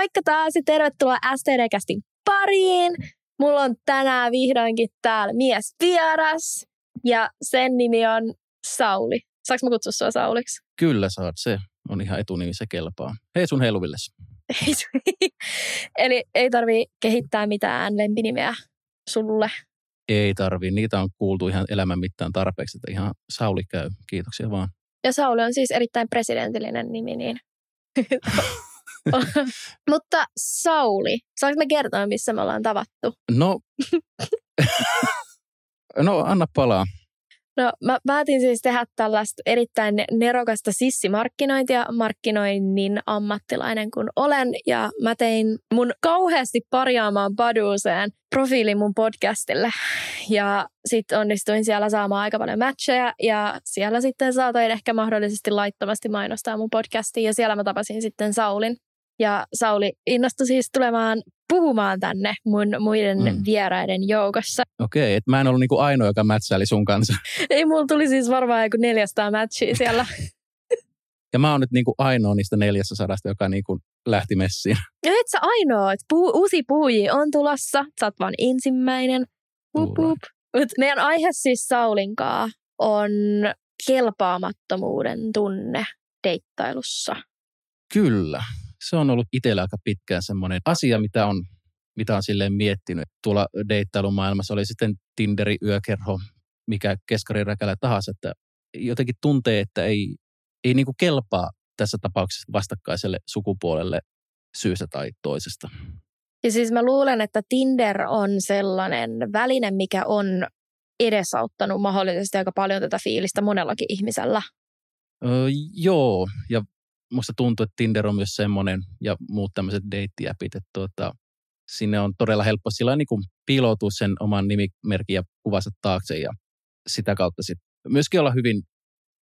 Moikka taas ja tervetuloa STD-kästin pariin. Mulla on tänään vihdoinkin täällä mies vieras ja sen nimi on Sauli. Saanko mä kutsua sua Sauliksi? Kyllä saat, se on ihan etunimi, se kelpaa. Hei sun helvilles. Eli ei tarvi kehittää mitään lempinimeä sulle. Ei tarvi, niitä on kuultu ihan elämän mittaan tarpeeksi, että ihan Sauli käy. Kiitoksia vaan. Ja Sauli on siis erittäin presidentillinen nimi, niin Mutta Sauli, saanko me kertoa, missä me ollaan tavattu? No, no anna palaa. No mä päätin siis tehdä tällaista erittäin nerokasta sissimarkkinointia markkinoinnin ammattilainen kun olen. Ja mä tein mun kauheasti parjaamaan Baduuseen profiilin mun podcastille. Ja sitten onnistuin siellä saamaan aika paljon matcheja ja siellä sitten saatoin ehkä mahdollisesti laittomasti mainostaa mun podcastiin ja siellä mä tapasin sitten Saulin. Ja Sauli innostui siis tulemaan puhumaan tänne mun muiden mm. vieraiden joukossa. Okei, että mä en ollut niinku ainoa, joka mätsäili sun kanssa. Ei, mulla tuli siis varmaan joku 400 matchia siellä. ja mä oon nyt niinku ainoa niistä 400, joka niinku lähti messiin. Ja et sä ainoa, että puu, uusi puhuji on tulossa. Sä oot vaan ensimmäinen. Hup, hup. Mut meidän aihe siis Saulinkaa on kelpaamattomuuden tunne deittailussa. Kyllä se on ollut itsellä aika pitkään semmoinen asia, mitä on, mitä on silleen miettinyt. Tuolla deittailumaailmassa oli sitten Tinderi, yökerho, mikä keskariräkälä tahansa, että jotenkin tuntee, että ei, ei niinku kelpaa tässä tapauksessa vastakkaiselle sukupuolelle syystä tai toisesta. Ja siis mä luulen, että Tinder on sellainen väline, mikä on edesauttanut mahdollisesti aika paljon tätä fiilistä monellakin ihmisellä. Öö, joo, ja musta tuntuu, että Tinder on myös semmoinen ja muut tämmöiset deittiäpit, että tuota, sinne on todella helppo sillä niin kuin piiloutua sen oman nimimerkin ja kuvansa taakse ja sitä kautta sitten myöskin olla hyvin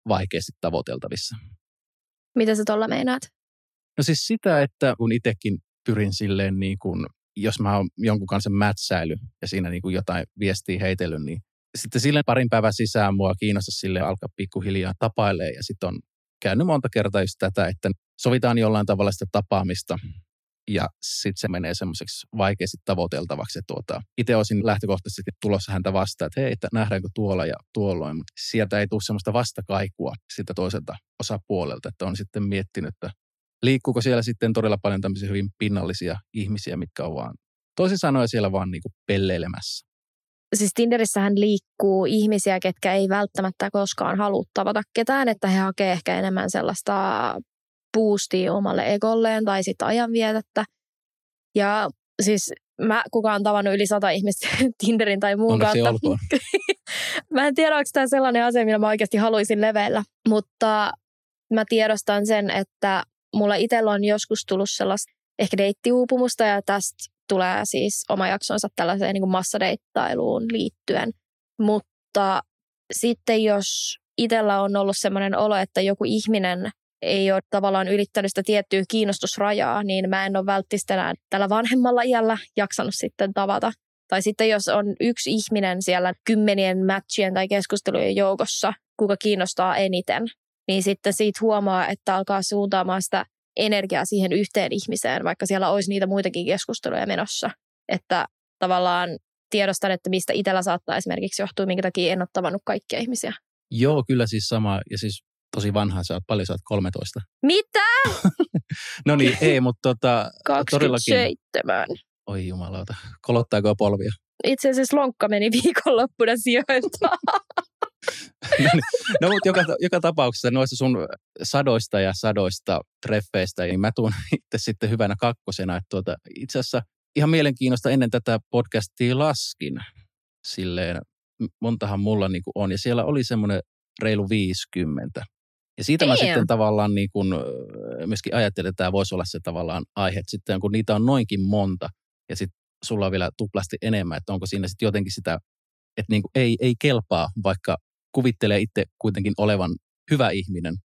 vaikeasti tavoiteltavissa. Mitä sä tuolla meinaat? No siis sitä, että kun itsekin pyrin silleen niin kuin, jos mä oon jonkun kanssa mätsäily ja siinä niin kuin jotain viestiä heitellyt, niin sitten sille parin päivän sisään mua kiinnostaa sille alkaa pikkuhiljaa tapailee ja sitten on käynyt monta kertaa just tätä, että sovitaan jollain tavalla sitä tapaamista ja sitten se menee semmoiseksi vaikeasti tavoiteltavaksi. Tuota, itse olisin lähtökohtaisesti tulossa häntä vastaan, että hei, että nähdäänkö tuolla ja tuolloin, mutta sieltä ei tule semmoista vastakaikua sitä toiselta osapuolelta, että on sitten miettinyt, että liikkuuko siellä sitten todella paljon tämmöisiä hyvin pinnallisia ihmisiä, mitkä on vaan toisin sanoen siellä vaan niin kuin pelleilemässä siis Tinderissähän liikkuu ihmisiä, ketkä ei välttämättä koskaan halua tavata ketään, että he hakee ehkä enemmän sellaista boostia omalle egolleen tai sitten ajanvietettä. Ja siis mä, kuka on tavannut yli sata ihmistä Tinderin tai muun Onneksi kautta. mä en tiedä, onko tämä sellainen asia, millä mä oikeasti haluaisin leveillä, mutta mä tiedostan sen, että mulla itsellä on joskus tullut sellaista ehkä deittiuupumusta ja tästä tulee siis oma jaksonsa tällaiseen niin kuin massadeittailuun liittyen. Mutta sitten jos itsellä on ollut sellainen olo, että joku ihminen ei ole tavallaan ylittänyt sitä tiettyä kiinnostusrajaa, niin mä en ole välttämättä tällä vanhemmalla iällä jaksanut sitten tavata. Tai sitten jos on yksi ihminen siellä kymmenien matchien tai keskustelujen joukossa, kuka kiinnostaa eniten, niin sitten siitä huomaa, että alkaa suuntaamaan sitä energiaa siihen yhteen ihmiseen, vaikka siellä olisi niitä muitakin keskusteluja menossa. Että tavallaan tiedostan, että mistä itsellä saattaa esimerkiksi johtua, minkä takia en ole tavannut kaikkia ihmisiä. Joo, kyllä siis sama. Ja siis tosi vanha sä oot, paljon sä oot 13. Mitä? no niin, ei, mutta tota, 27. Todellakin... Oi jumalauta, kolottaako polvia? Itse asiassa lonkka meni viikonloppuna sijoilta. no, niin. no mutta joka, joka tapauksessa noista sun sadoista ja sadoista treffeistä, niin mä tuun itse sitten hyvänä kakkosena. Että tuota, itse asiassa ihan mielenkiinnosta ennen tätä podcastia laskin. Silleen, montahan mulla niin kuin on. Ja siellä oli semmoinen reilu 50. Ja siitä Damn. mä sitten tavallaan niin kuin, myöskin ajattelin, että tämä voisi olla se tavallaan aihe. Että sitten kun niitä on noinkin monta ja sitten sulla on vielä tuplasti enemmän, että onko siinä sitten jotenkin sitä, että niin kuin ei, ei kelpaa, vaikka kuvittelee itse kuitenkin olevan hyvä ihminen,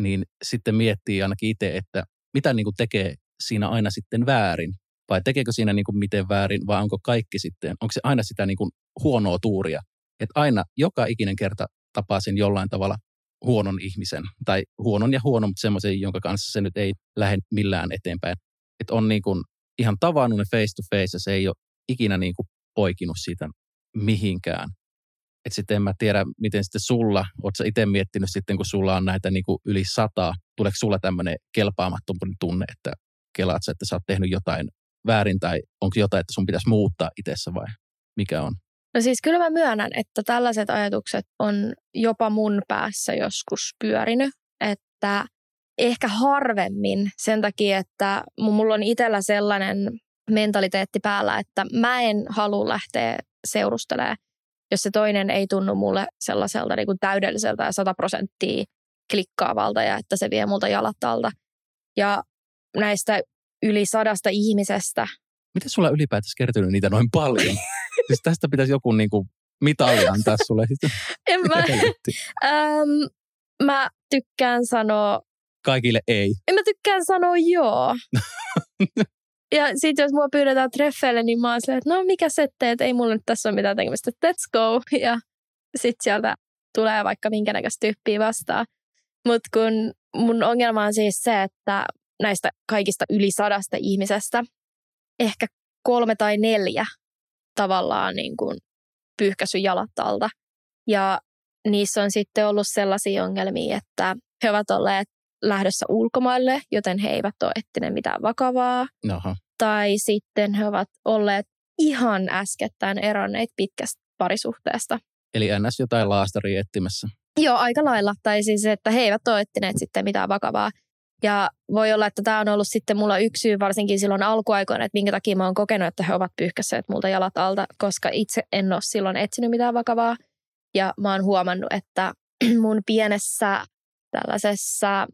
niin sitten miettii ainakin itse, että mitä niin kuin tekee siinä aina sitten väärin. Vai tekeekö siinä niin kuin miten väärin, vai onko kaikki sitten, onko se aina sitä niin kuin huonoa tuuria. Että aina, joka ikinen kerta tapaa sen jollain tavalla huonon ihmisen. Tai huonon ja huonon, mutta semmoisen, jonka kanssa se nyt ei lähde millään eteenpäin. Että on niin kuin ihan tavannut face to face ja se ei ole ikinä niin kuin poikinut siitä mihinkään. Että sitten en mä tiedä, miten sitten sulla, ootko itse miettinyt sitten, kun sulla on näitä niin kuin yli sata, tuleeko sulla tämmöinen kelpaamattomuuden tunne, että kelaat sä, että sä oot tehnyt jotain väärin tai onko jotain, että sun pitäisi muuttaa itsessä vai mikä on? No siis kyllä mä myönnän, että tällaiset ajatukset on jopa mun päässä joskus pyörinyt, että ehkä harvemmin sen takia, että mulla on itsellä sellainen mentaliteetti päällä, että mä en halua lähteä seurustelemaan, jos se toinen ei tunnu mulle sellaiselta niin kuin täydelliseltä ja sata prosenttia klikkaavalta ja että se vie multa jalat alta. Ja näistä yli sadasta ihmisestä. Miten sulla ylipäätänsä kertynyt niitä noin paljon? siis tästä pitäisi joku niin kuin mitali antaa sulle. en mä, ähm, mä tykkään sanoa... Kaikille ei. En mä tykkään sanoa joo. ja sitten jos mua pyydetään treffeille, niin mä oon silleen, että no mikä se teet, ei mulla nyt tässä ole mitään tekemistä, let's go. Ja sitten sieltä tulee vaikka minkä näköistä tyyppiä vastaan. Mutta kun mun ongelma on siis se, että näistä kaikista yli sadasta ihmisestä ehkä kolme tai neljä tavallaan niin kuin pyyhkäsy jalat alta. Ja niissä on sitten ollut sellaisia ongelmia, että he ovat olleet lähdössä ulkomaille, joten he eivät ole etsineet mitään vakavaa. Aha. Tai sitten he ovat olleet ihan äskettäin eronneet pitkästä parisuhteesta. Eli ns. jotain laastaria etsimässä. Joo, aika lailla. Tai siis, että he eivät ole etsineet sitten mitään vakavaa. Ja voi olla, että tämä on ollut sitten mulla yksi syy varsinkin silloin alkuaikoina, että minkä takia mä oon kokenut, että he ovat pyyhkässeet multa jalat alta, koska itse en ole silloin etsinyt mitään vakavaa. Ja mä oon huomannut, että mun pienessä tällaisessa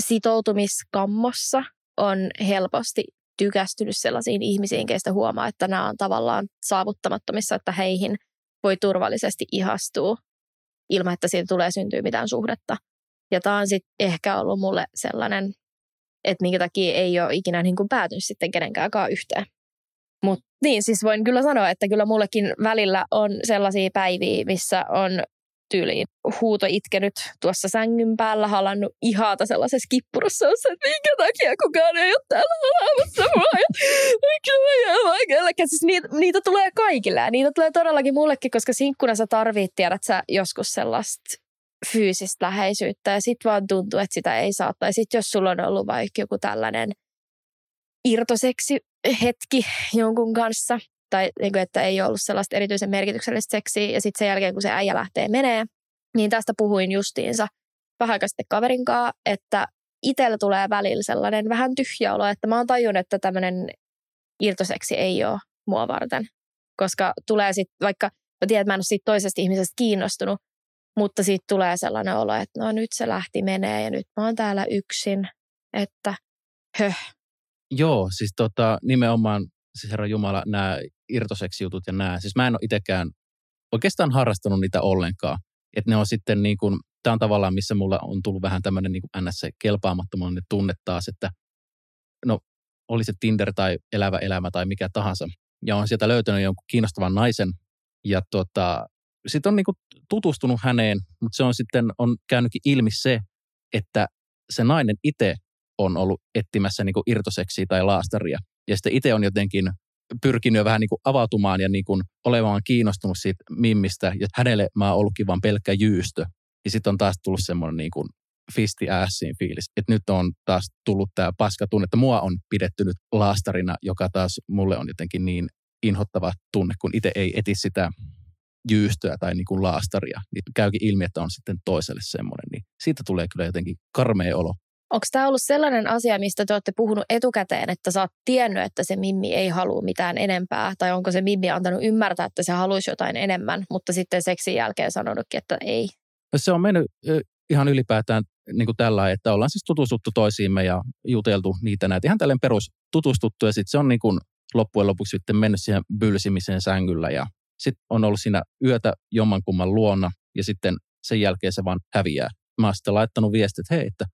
sitoutumiskammossa on helposti tykästynyt sellaisiin ihmisiin, keistä huomaa, että nämä on tavallaan saavuttamattomissa, että heihin voi turvallisesti ihastua ilman, että siitä tulee syntyä mitään suhdetta. Ja tämä on sitten ehkä ollut mulle sellainen, että minkä takia ei ole ikinä niin päätynyt sitten kenenkään yhteen. Mutta niin, siis voin kyllä sanoa, että kyllä mullekin välillä on sellaisia päiviä, missä on tyyliin huuto itkenyt tuossa sängyn päällä, halannut ihata sellaisessa kippurassa, että minkä takia kukaan ei ole täällä haluamassa mua. Ja, siis niitä, niitä, tulee kaikille ja niitä tulee todellakin mullekin, koska sinkkuna sä tarvit, tiedät sä joskus sellaista fyysistä läheisyyttä ja sitten vaan tuntuu, että sitä ei saa. Tai sitten jos sulla on ollut vaikka joku tällainen irtoseksi hetki jonkun kanssa, tai niin kuin, että ei ollut sellaista erityisen merkityksellistä seksiä, ja sitten sen jälkeen, kun se äijä lähtee menee, niin tästä puhuin justiinsa vähän aikaa sitten kaverin kanssa, että itsellä tulee välillä sellainen vähän tyhjä olo, että mä oon tajunnut, että tämmöinen irtoseksi ei ole mua varten. Koska tulee sitten, vaikka mä tiedän, että mä en ole siitä toisesta ihmisestä kiinnostunut, mutta sitten tulee sellainen olo, että no nyt se lähti menee ja nyt mä oon täällä yksin, että höh. Joo, siis tota, nimenomaan siis Herra Jumala, nämä irtoseksijutut ja nämä. Siis mä en ole itsekään oikeastaan harrastanut niitä ollenkaan. Että ne on sitten niin kuin, tämä on tavallaan, missä mulla on tullut vähän tämmöinen niin kuin ns. kelpaamattomuuden tunne taas, että no oli se Tinder tai elävä elämä tai mikä tahansa. Ja on sieltä löytänyt jonkun kiinnostavan naisen ja tota, sitten on niin kuin tutustunut häneen, mutta se on sitten on käynytkin ilmi se, että se nainen itse on ollut etsimässä niin irtoseksiä tai laastaria. Ja sitten itse on jotenkin pyrkinyt vähän niin kuin avautumaan ja niin kuin olemaan kiinnostunut siitä mimmistä. Ja hänelle mä oon ollutkin vaan pelkkä jyystö. Ja sitten on taas tullut semmoinen niin kuin fisti äässiin fiilis. Että nyt on taas tullut tämä paska tunne, että mua on pidetty nyt laastarina, joka taas mulle on jotenkin niin inhottava tunne, kun itse ei eti sitä jyystöä tai niin kuin laastaria. Niin käykin ilmi, että on sitten toiselle semmoinen. Niin siitä tulee kyllä jotenkin karmea olo. Onko tämä ollut sellainen asia, mistä te olette puhunut etukäteen, että sä oot tiennyt, että se Mimmi ei halua mitään enempää? Tai onko se Mimmi antanut ymmärtää, että se haluaisi jotain enemmän, mutta sitten seksin jälkeen sanonutkin, että ei? No se on mennyt ihan ylipäätään niin kuin tällä, että ollaan siis tutustuttu toisiimme ja juteltu niitä näitä ihan tällainen perus tutustuttu ja sitten se on niin kuin loppujen lopuksi sitten mennyt siihen bylsimiseen sängyllä ja sitten on ollut siinä yötä jommankumman luona ja sitten sen jälkeen se vaan häviää. Mä oon sitten laittanut viestit, että hei, että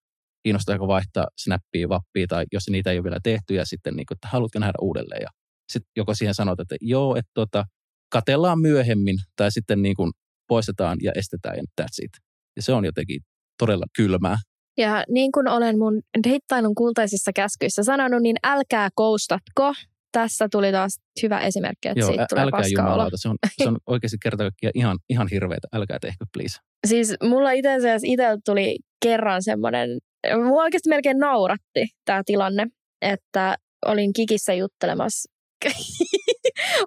kiinnostaako vaihtaa snappia, vappia tai jos niitä ei ole vielä tehty ja sitten niin kuin, että haluatko nähdä uudelleen. Ja sitten joko siihen sanot, että joo, että tota, katellaan myöhemmin tai sitten niin kuin poistetaan ja estetään ja that's it. Ja se on jotenkin todella kylmää. Ja niin kuin olen mun deittailun kultaisissa käskyissä sanonut, niin älkää koustatko. Tässä tuli taas hyvä esimerkki, että Joo, siitä tulee älkää jumalauta. Se on, se on oikeasti kerta kaikkiaan ihan, ihan hirveätä. Älkää tehkö, please. Siis mulla itse asiassa itsellä tuli kerran semmoinen, mua oikeasti melkein nauratti tämä tilanne, että olin kikissä juttelemassa.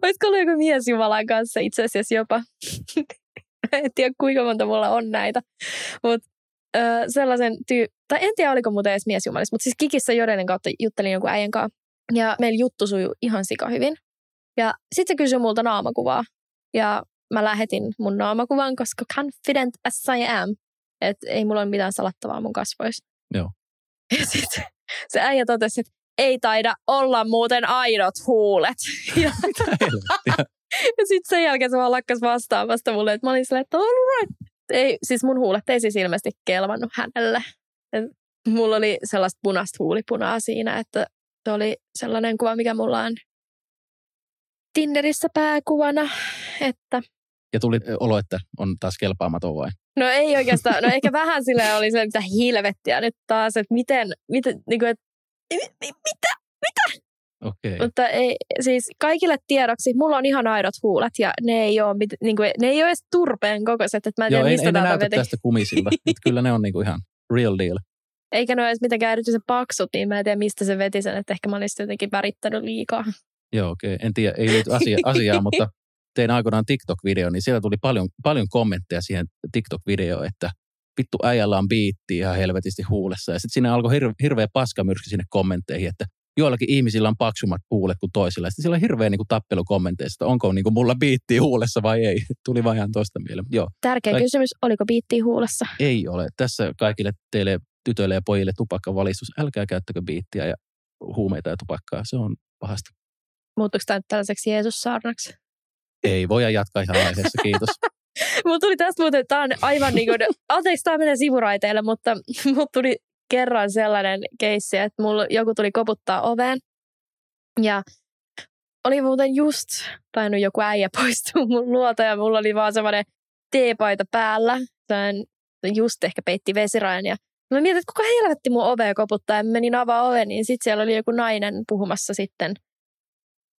Olisiko ollut joku mies Jumalan kanssa itse asiassa jopa. en tiedä kuinka monta mulla on näitä. Mutta sellaisen tyy... Tai en tiedä oliko muuten edes mies Jumalissa, mutta siis kikissä joiden kautta juttelin jonkun äijän kanssa. Ja meillä juttu sujuu ihan sika hyvin. Ja sitten se kysyi multa naamakuvaa. Ja mä lähetin mun naamakuvan, koska confident as I am, että ei mulla ole mitään salattavaa mun kasvoissa. Joo. Ja sitten se äijä totesi, että ei taida olla muuten aidot huulet. Ja, ja sitten sen jälkeen se vaan lakkas vastaamasta mulle, että mä olin silleen, että all right. Ei, siis mun huulet ei siis ilmeisesti kelvannut hänelle. Et mulla oli sellaista punaista huulipunaa siinä, että se oli sellainen kuva, mikä mulla on Tinderissä pääkuvana, että Ja tuli olo, että on taas kelpaamaton vai? No ei oikeastaan, no ehkä vähän sille oli se, mitä hilvettiä nyt taas, että miten, miten niin kuin, että, mi- mi- mitä? Okei. Okay. Mutta ei, siis kaikille tiedoksi, mulla on ihan aidot huulet ja ne ei ole, mit- niin kuin, ne ei ole edes turpeen kokoiset, että mä en Joo, tiedä, ei, mistä ei ne veti. tästä kumisilta. Että kyllä ne on niinku ihan real deal. Eikä ne ole edes mitenkään erityisen paksut, niin mä en tiedä, mistä se veti sen, että ehkä mä olisin jotenkin värittänyt liikaa. Joo, okei. Okay. En tiedä, ei liity asia, asiaan, mutta tein aikoinaan TikTok-video, niin siellä tuli paljon, paljon kommentteja siihen TikTok-videoon, että vittu äijällä on biitti ihan helvetisti huulessa. Ja sitten siinä alkoi hir- hirveä paskamyrsky sinne kommentteihin, että joillakin ihmisillä on paksummat huulet kuin toisilla. Ja sitten siellä on hirveä niin tappelu kommenteissa, että onko niin kuin, mulla biitti huulessa vai ei. Tuli vaan ihan toista mieleen. Joo, Tärkeä Ai- kysymys, oliko biittiä huulessa? ei ole. Tässä kaikille teille tytöille ja pojille tupakkavalistus. Älkää käyttäkö biittiä ja huumeita ja tupakkaa. Se on pahasta. Muuttuiko tämä nyt tällaiseksi Jeesus-saarnaksi? Ei, voi jatkaa ihan aiheessa, kiitos. Mulla tuli tästä muuten, tämä on aivan niin kuin, anteeksi tämä menee sivuraiteille, mutta mulla tuli kerran sellainen keissi, että mulla joku tuli koputtaa oveen ja oli muuten just tainnut joku äijä poistua mun luota ja mulla oli vaan semmoinen teepaita päällä. Sellainen just ehkä peitti vesirajan ja mä mietin, että kuka helvetti mun ovea koputtaa ja menin avaa oven, niin sitten siellä oli joku nainen puhumassa sitten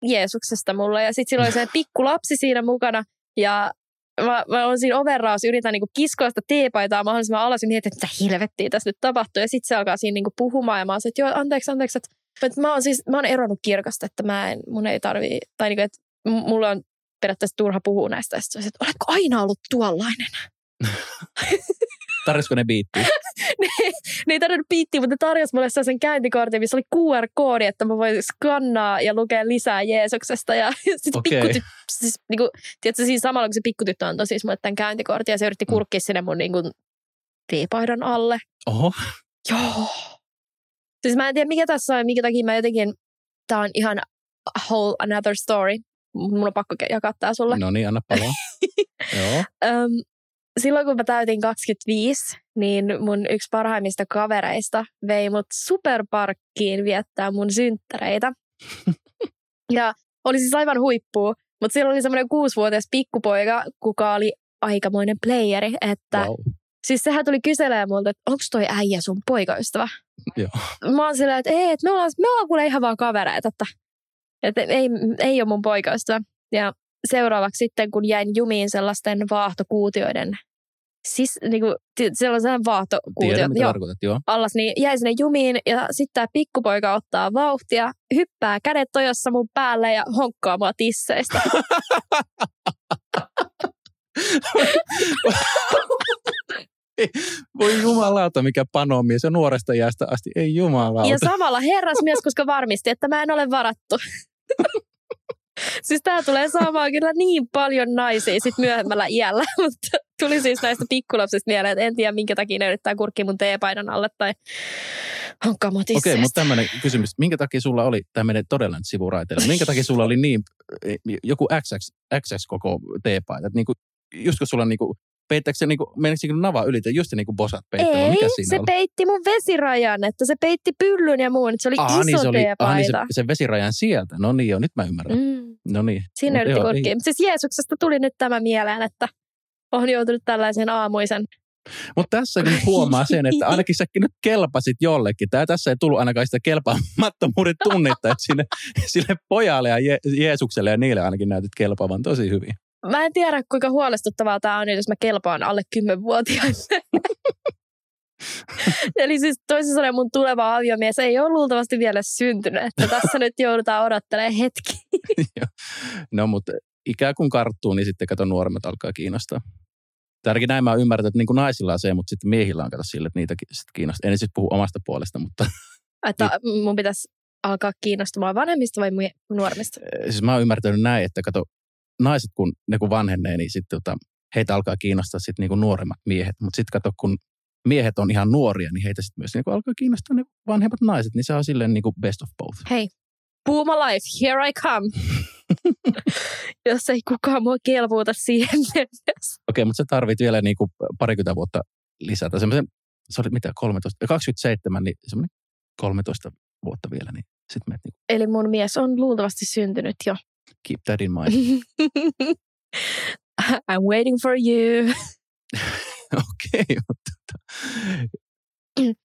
Jeesuksesta mulle ja sitten sillä oli se pikku lapsi siinä mukana ja mä, mä olen siinä overraus, yritän niinku kiskoa sitä teepaitaa mahdollisimman alas ja mietin, että mitä helvettiä tässä nyt tapahtuu. Ja sitten se alkaa siinä niinku puhumaan ja mä oon että joo, anteeksi, anteeksi. Että, että mä oon siis, mä oon eronnut kirkasta, että mä en, mun ei tarvii, tai niinku, että mulla on periaatteessa turha puhua näistä. Sitten että oletko aina ollut tuollainen? Tarvitsisiko ne biittiä? ne, ne ei tarvinnut piittiä, mutta ne tarjosi mulle sen käyntikortin, missä oli QR-koodi, että mä voin skannaa ja lukea lisää Jeesuksesta. Ja sitten Okei. pikkuty, siis, niinku, tiedätkö, siinä samalla kun se pikkutyttö antoi siis mulle tämän käyntikortin ja se yritti Mm. kurkkia sinne mun niinku, teepaidan alle. Oho, Joo. Siis mä en tiedä, mikä tässä on, minkä takia mä jotenkin, tää on ihan a whole another story. Mun on pakko jakaa tää sulle. no niin, anna palaa. Joo, Öm, silloin kun mä täytin 25, niin mun yksi parhaimmista kavereista vei mut superparkkiin viettää mun synttäreitä. ja oli siis aivan huippu, mutta silloin oli semmoinen kuusivuotias pikkupoika, kuka oli aikamoinen playeri, että wow. siis sehän tuli kyselemään multa, että onko toi äijä sun poikaystävä? Joo. Mä oon silleen, että ei, että me ollaan, me ollaan kuule ihan vaan kavereita, että, että ei, ei ole mun poikaystävä. Ja seuraavaksi sitten, kun jäin jumiin sellaisten vaahtokuutioiden, siis niin kuin, siellä on sellainen vaahtokuutio, Tiedän, mitä joo, joo. allas, niin jäi sinne jumiin ja sitten tämä pikkupoika ottaa vauhtia, hyppää kädet tojossa mun päälle ja honkkaa mua tisseistä. Voi jumalauta, mikä panomies ja nuoresta jäästä asti. Ei jumalauta. Ja samalla herrasmies, koska varmisti, että mä en ole varattu. siis tää tulee saamaan kyllä niin paljon naisia sit myöhemmällä iällä, mutta tuli siis näistä pikkulapsista mieleen, että en tiedä minkä takia ne yrittää kurkkia mun teepaidan alle tai mua Okei, tisseistä. mutta tämmöinen kysymys. Minkä takia sulla oli, tämä menee todella nyt sivuraiteille, minkä takia sulla oli niin, joku XX, XX koko teepaita? Että niinku, just kun sulla niinku, peittääkö se niinku, menikö nava ylitä just niin kuin bosat peittämään? Ei, Mikä siinä se oli? peitti mun vesirajan, että se peitti pyllyn ja muun, että se oli Aa, iso niin se oli, aa, niin se, se vesirajan sieltä. No niin, joo, nyt mä ymmärrän. Mm. No niin. Mut yritti kurkkia. Mutta siis Jeesuksesta tuli nyt tämä mieleen, että on joutunut tällaisen aamuisen Mutta tässä nyt huomaa sen, että ainakin säkin nyt kelpasit jollekin. Tää tässä ei tullut ainakaan sitä kelpaamattomuuden tunnetta, että sinne, sille pojalle ja Je- Jeesukselle ja niille ainakin näytit kelpaavan tosi hyvin. Mä en tiedä, kuinka huolestuttavaa tämä on, jos mä kelpaan alle 10-vuotiaille. Eli siis toisin sanoen mun tuleva aviomies ei ole luultavasti vielä syntynyt, että tässä nyt joudutaan odottelemaan hetki. no mutta ikään kuin karttuu, niin sitten kato nuoremmat alkaa kiinnostaa. Tärkein näin mä oon ymmärtänyt, että niin kuin naisilla on se, mutta sitten miehillä on kato sille, että niitä sitten kiinnostaa. En siis puhu omasta puolesta, mutta... Että mun pitäisi alkaa kiinnostumaan vanhemmista vai nuoremmista? Siis mä oon ymmärtänyt näin, että kato, naiset kun ne kun vanhenee, niin sitten tota, heitä alkaa kiinnostaa sitten niin kuin nuoremmat miehet. Mutta sitten kato, kun miehet on ihan nuoria, niin heitä sitten myös niin alkaa kiinnostaa ne vanhemmat naiset, niin se on silleen niin kuin best of both. Hei, Booma Life, here I come. Jos ei kukaan mua kelpuuta siihen. Okei, okay, mutta sä tarvit vielä niin kuin parikymmentä vuotta lisätä. Semmoisen, se oli mitä, 13, 27, niin semmoinen 13 vuotta vielä, niin sitten menet niin. Eli mun mies on luultavasti syntynyt jo. Keep that in mind. I'm waiting for you. Okei, okay, mutta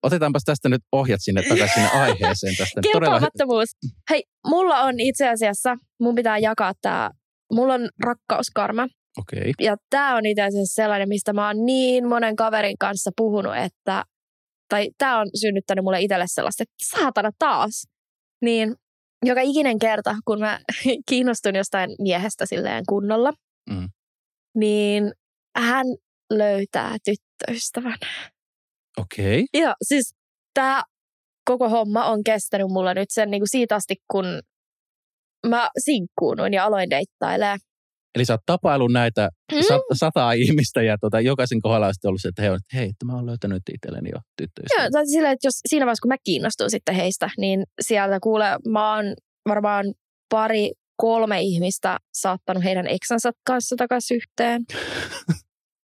otetaanpas tästä nyt ohjat sinne takaisin sinne aiheeseen. Tästä Kelpaamattomuus. Todella... Hei, mulla on itse asiassa, mun pitää jakaa tämä, mulla on rakkauskarma. Okei. Okay. Ja tämä on itse asiassa sellainen, mistä mä oon niin monen kaverin kanssa puhunut, että, tai tämä on synnyttänyt mulle itselle sellaista, että saatana taas. Niin joka ikinen kerta, kun mä kiinnostun jostain miehestä silleen kunnolla, mm. niin hän löytää tyttöystävän. Okei. Okay. Joo, siis tämä koko homma on kestänyt mulla nyt sen niin kuin siitä asti, kun mä sinkkuunuin ja aloin deittailemaan. Eli sä oot tapailu näitä mm. sat, sataa ihmistä ja tota, jokaisen kohdalla on ollut se, että he on, että hei, että mä oon löytänyt itselleni jo tyttöystävän. Joo, tai sillä, että jos siinä vaiheessa, kun mä kiinnostun sitten heistä, niin sieltä kuule, mä oon varmaan pari, kolme ihmistä saattanut heidän eksänsä kanssa takaisin yhteen.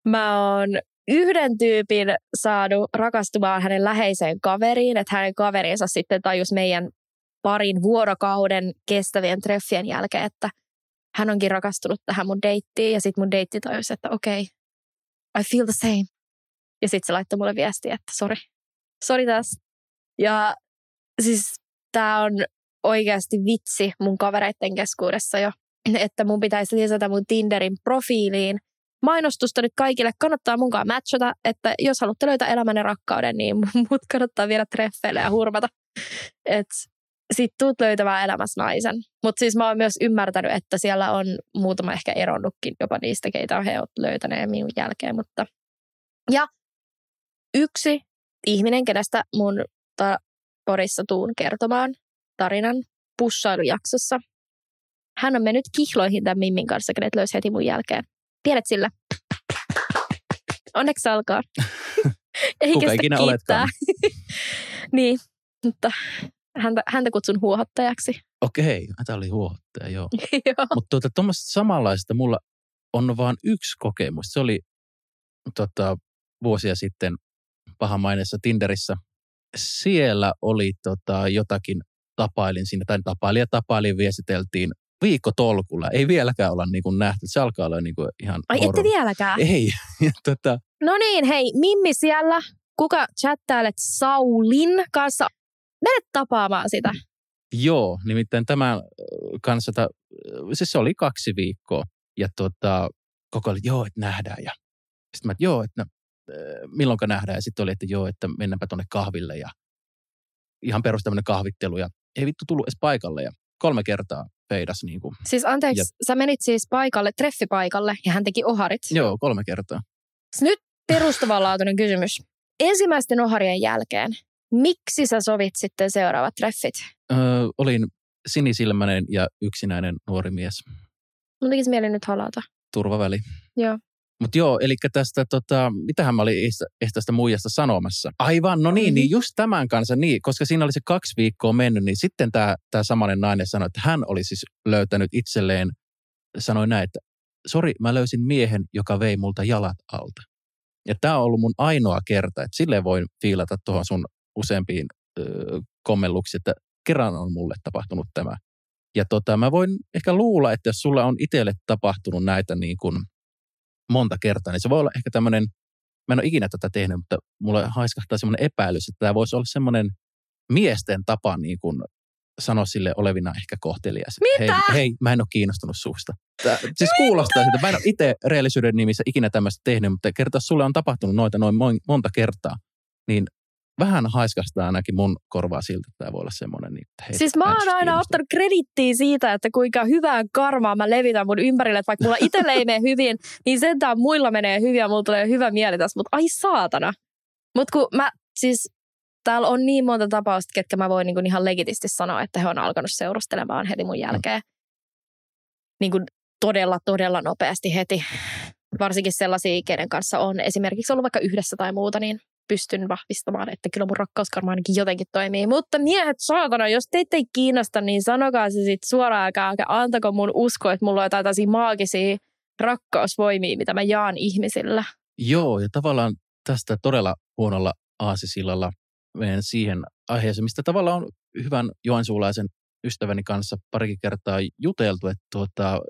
mä oon yhden tyypin saanut rakastumaan hänen läheiseen kaveriin, että hänen kaverinsa sitten tajus meidän parin vuorokauden kestävien treffien jälkeen, että hän onkin rakastunut tähän mun deittiin ja sitten mun deitti tajusi, että okei, okay, I feel the same. Ja sitten se laittoi mulle viestiä, että sori, sori taas. Ja siis tämä on oikeasti vitsi mun kavereiden keskuudessa jo, että mun pitäisi lisätä mun Tinderin profiiliin mainostusta nyt kaikille. Kannattaa mukaan matchata, että jos haluatte löytää elämänne rakkauden, niin mut kannattaa vielä treffeille ja hurmata. Et sit tuut löytämään elämässä naisen. Mutta siis mä oon myös ymmärtänyt, että siellä on muutama ehkä eronnutkin jopa niistä, keitä he ovat löytäneet minun jälkeen. Mutta... Ja yksi ihminen, kenestä mun ta- porissa tuun kertomaan tarinan pussailujaksossa. Hän on mennyt kihloihin tämän Mimmin kanssa, kenet löysi heti mun jälkeen. Pienet sille. Onneksi alkaa. Ei Kuka ikinä oletkaan. niin, mutta häntä, häntä kutsun huohottajaksi. Okei, tämä oli huohottaja, joo. joo. Mutta tuota, tuommoista samanlaista mulla on vain yksi kokemus. Se oli tota, vuosia sitten pahamaineessa Tinderissä. Siellä oli tota, jotakin, tapailin siinä, tai tapailin ja tapailin, viestiteltiin viikko tolkulla. Ei vieläkään olla niin kuin nähty. Se alkaa olla niin kuin ihan Ai horror. ette vieläkään? Ei. tota... No niin, hei, Mimmi siellä. Kuka chattailet Saulin kanssa? Mene tapaamaan sitä. Joo, nimittäin tämän kanssa, siis se oli kaksi viikkoa. Ja tota, koko ajan, joo, että nähdään. Ja sitten mä, että joo, että no, milloinka nähdään. Ja sitten oli, että joo, että mennäänpä tuonne kahville. Ja ihan perus kahvittelu. Ja ei vittu tullut edes paikalle. Ja kolme kertaa peidas. Niin kuin. Siis anteeksi, ja... sä menit siis paikalle, treffipaikalle ja hän teki oharit? Joo, kolme kertaa. Nyt perustavanlaatuinen kysymys. Ensimmäisten oharien jälkeen, miksi sä sovit sitten seuraavat treffit? Öö, olin sinisilmäinen ja yksinäinen nuori mies. Mun tekisi mieli nyt halata. Turvaväli. Joo. Mutta joo, eli tästä, tota, mitähän mä olin tästä muijasta sanomassa. Aivan, no niin, mm-hmm. niin just tämän kanssa, niin, koska siinä oli se kaksi viikkoa mennyt, niin sitten tämä tää samainen nainen sanoi, että hän oli siis löytänyt itselleen, sanoi näin, että sori, mä löysin miehen, joka vei multa jalat alta. Ja tämä on ollut mun ainoa kerta, että silleen voin fiilata tuohon sun useampiin öö, kommelluksiin, että kerran on mulle tapahtunut tämä. Ja tota, mä voin ehkä luulla, että jos sulla on itselle tapahtunut näitä niin kuin – monta kertaa, niin se voi olla ehkä tämmöinen mä en ole ikinä tätä tehnyt, mutta mulle haiskahtaa semmoinen epäilys, että tämä voisi olla semmoinen miesten tapa niin kuin sanoa sille olevina ehkä kohtelias. Mitä? Hei, hei, mä en ole kiinnostunut susta. Tää, siis kuulostaa siltä, mä en ole itse rehellisyyden nimissä ikinä tämmöistä tehnyt, mutta kertaa sulle on tapahtunut noita noin monta kertaa, niin vähän haiskastaa ainakin mun korvaa siltä, että tämä voi olla semmoinen. Niin, hei, siis mä oon aina ottanut kredittiä siitä, että kuinka hyvää karmaa mä levitän mun ympärille, että vaikka mulla itselle ei mene hyvin, niin sentään muilla menee hyvin ja mulla tulee hyvä mieli tässä, mutta ai saatana. Mutta kun mä siis, täällä on niin monta tapausta, ketkä mä voin niin ihan legitisti sanoa, että he on alkanut seurustelemaan heti mun jälkeen. Mm. Niin kuin todella, todella nopeasti heti. Varsinkin sellaisia, kenen kanssa on esimerkiksi ollut vaikka yhdessä tai muuta, niin pystyn vahvistamaan, että kyllä mun rakkauskarma ainakin jotenkin toimii. Mutta miehet, saatana, jos teitä ei kiinnosta, niin sanokaa se sitten suoraan, älkää antako mun usko, että mulla on jotain tällaisia maagisia rakkausvoimia, mitä mä jaan ihmisillä. Joo, ja tavallaan tästä todella huonolla aasisillalla menen siihen aiheeseen, mistä tavallaan on hyvän joensuulaisen ystäväni kanssa parikin kertaa juteltu, että tuota,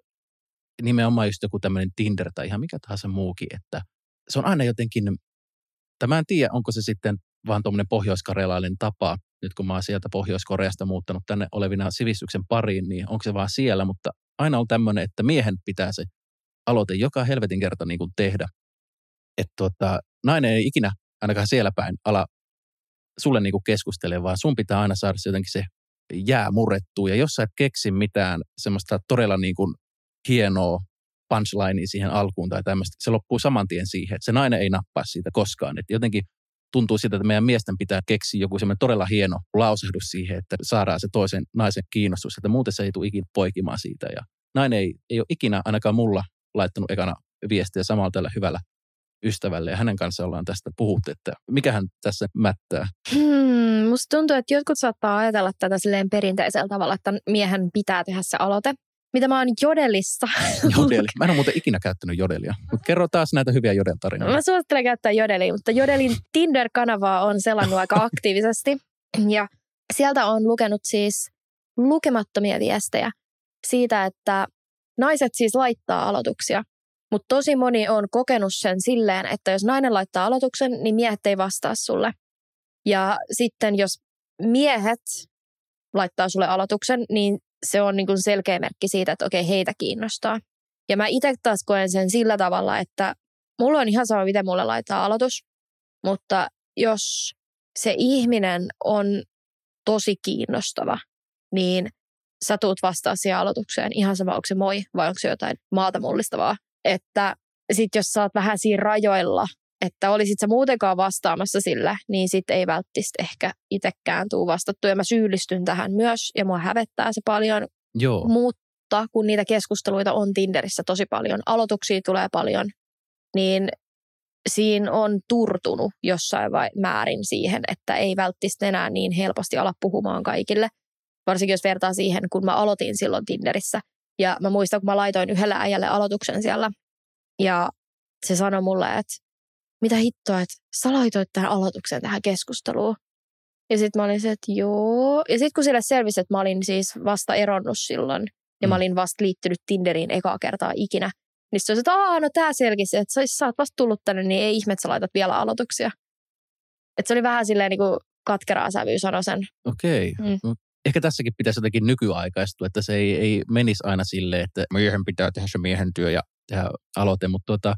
nimenomaan just joku tämmöinen Tinder tai ihan mikä tahansa muukin, että se on aina jotenkin Tämä en tiedä, onko se sitten vaan tuommoinen pohjoiskarjalainen tapa, nyt kun mä oon sieltä Pohjois-Koreasta muuttanut tänne olevina sivistyksen pariin, niin onko se vaan siellä, mutta aina on tämmöinen, että miehen pitää se aloite joka helvetin kerta niin kuin tehdä. Että tuota, nainen ei ikinä ainakaan siellä päin ala sulle niin kuin keskustele, vaan sun pitää aina saada se jotenkin se jää murrettua. Ja jos sä et keksi mitään semmoista todella niin kuin hienoa punchlinea siihen alkuun tai tämmöistä. Se loppuu saman tien siihen, että se nainen ei nappaa siitä koskaan. Että jotenkin tuntuu siltä, että meidän miesten pitää keksiä joku semmoinen todella hieno lausahdus siihen, että saadaan se toisen naisen kiinnostus, että muuten se ei tule ikinä poikimaan siitä. Ja nainen ei, ei ole ikinä ainakaan mulla laittanut ekana viestiä samalla tällä hyvällä ystävälle ja hänen kanssa ollaan tästä puhuttu, että mikähän tässä mättää. Hmm, musta tuntuu, että jotkut saattaa ajatella tätä silleen perinteisellä tavalla, että miehen pitää tehdä se aloite mitä mä oon Jodelissa. Jodeli. Mä en ole muuten ikinä käyttänyt Jodelia, mutta kerro taas näitä hyviä Jodel-tarinoita. Mä suosittelen käyttää Jodelia, mutta Jodelin Tinder-kanavaa on selannut aika aktiivisesti. Ja sieltä on lukenut siis lukemattomia viestejä siitä, että naiset siis laittaa aloituksia. Mutta tosi moni on kokenut sen silleen, että jos nainen laittaa aloituksen, niin miehet ei vastaa sulle. Ja sitten jos miehet laittaa sulle aloituksen, niin se on niin kuin selkeä merkki siitä, että okei, heitä kiinnostaa. Ja mä itse taas koen sen sillä tavalla, että mulla on ihan sama, miten mulle laittaa aloitus, mutta jos se ihminen on tosi kiinnostava, niin sä tuut vastaan siihen aloitukseen ihan sama, onko se moi vai onko se jotain maata mullistavaa. Että sit jos sä oot vähän siinä rajoilla, että olisit sä muutenkaan vastaamassa sillä, niin sitten ei välttämättä ehkä itsekään tuu vastattu. Ja mä syyllistyn tähän myös, ja mua hävettää se paljon. Joo. Mutta kun niitä keskusteluita on Tinderissä tosi paljon, aloituksia tulee paljon, niin siinä on turtunut jossain vai määrin siihen, että ei välttämättä enää niin helposti ala puhumaan kaikille. Varsinkin jos vertaa siihen, kun mä aloitin silloin Tinderissä. Ja mä muistan, kun mä laitoin yhdelle äijälle aloituksen siellä. Ja se sanoi mulle, että mitä hittoa, että sä laitoit tähän aloitukseen tähän keskusteluun. Ja sitten mä olin se, että joo. Ja sitten kun sille selvisi, että mä olin siis vasta eronnut silloin, ja mm. mä olin vasta liittynyt Tinderiin ekaa kertaa ikinä, niin sitten että aah, no tää selkisi, että sä oot vasta tullut tänne, niin ei ihme, että sä laitat vielä aloituksia. Että se oli vähän silleen niin kuin katkeraa sävyy sano sen. Okei. Okay. Mm. Ehkä tässäkin pitäisi jotenkin nykyaikaistua, että se ei, ei menisi aina silleen, että miehen pitää tehdä se miehen työ ja tehdä aloite, mutta tuota,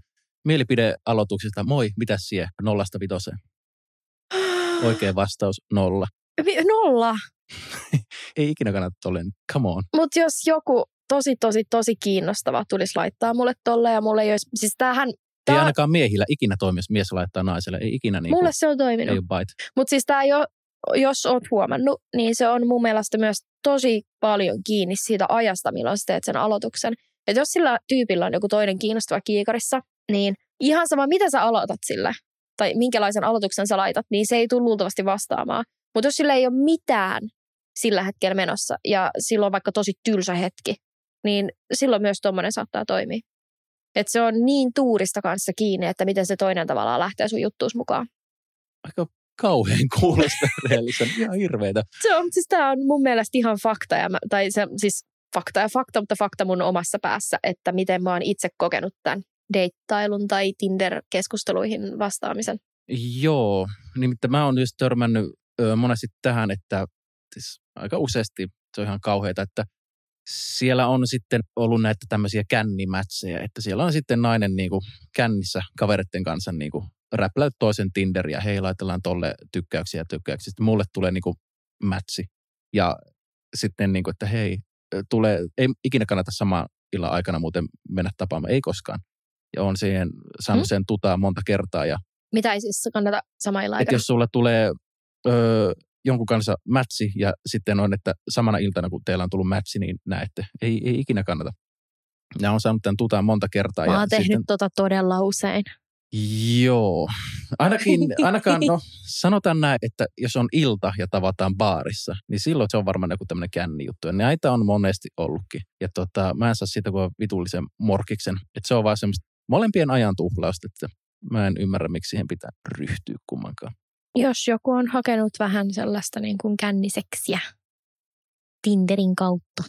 mielipidealoituksista, moi, mitä sie, nollasta vitoseen? Oikea vastaus, nolla. Nolla? ei ikinä kannata tolleen, come on. Mutta jos joku tosi, tosi, tosi kiinnostava tulisi laittaa mulle tolle ja mulle ei olisi, siis tämähän Tää... Ei ainakaan miehillä ikinä toimi, jos mies laittaa naiselle. Ei ikinä niin Mulle se on toiminut. Ei Mutta siis tämä jo, jos oot huomannut, niin se on mun mielestä myös tosi paljon kiinni siitä ajasta, milloin sä teet sen aloituksen. Että jos sillä tyypillä on joku toinen kiinnostava kiikarissa, niin ihan sama, mitä sä aloitat sillä, tai minkälaisen aloituksen sä laitat, niin se ei tule luultavasti vastaamaan. Mutta jos sillä ei ole mitään sillä hetkellä menossa, ja silloin vaikka tosi tylsä hetki, niin silloin myös tuommoinen saattaa toimia. Että se on niin tuurista kanssa kiinni, että miten se toinen tavallaan lähtee sun juttuus mukaan. Aika kauhean kuulosta rehellisen, ihan hirveetä. Se on, siis tämä on mun mielestä ihan fakta, ja mä, tai se, siis fakta ja fakta, mutta fakta mun omassa päässä, että miten mä oon itse kokenut tämän deittailun tai Tinder-keskusteluihin vastaamisen? Joo, nimittäin mä oon just törmännyt monesti tähän, että siis aika useasti se on ihan kauheata, että siellä on sitten ollut näitä tämmöisiä kännimätsejä, että siellä on sitten nainen niin kuin kännissä kavereiden kanssa niin kuin räpläyt toisen Tinderiä, hei laitellaan tolle tykkäyksiä ja tykkäyksiä. Sitten mulle tulee niin kuin mätsi ja sitten niin kuin, että hei, tulee, ei ikinä kannata samaan illan aikana muuten mennä tapaamaan, ei koskaan. Ja on siihen saanut hmm? sen tutaa monta kertaa. Ja, Mitä ei siis kannata aikana? Että jos sulle tulee öö, jonkun kanssa mätsi ja sitten on, että samana iltana kun teillä on tullut mätsi, niin näette. Ei, ei ikinä kannata. Ja on saanut tämän tutaan monta kertaa. Mä oon ja tehnyt sitten, tota todella usein. Joo. Ainakin, ainakaan, no sanotaan näin, että jos on ilta ja tavataan baarissa, niin silloin se on varmaan joku tämmöinen känni juttu. Ja näitä on monesti ollutkin. Ja tota, mä en saa siitä kuin vitullisen morkiksen. Että se on vaan semmoista molempien ajan tuhlausta, että mä en ymmärrä, miksi siihen pitää ryhtyä kummankaan. Jos joku on hakenut vähän sellaista niin kuin känniseksiä Tinderin kautta,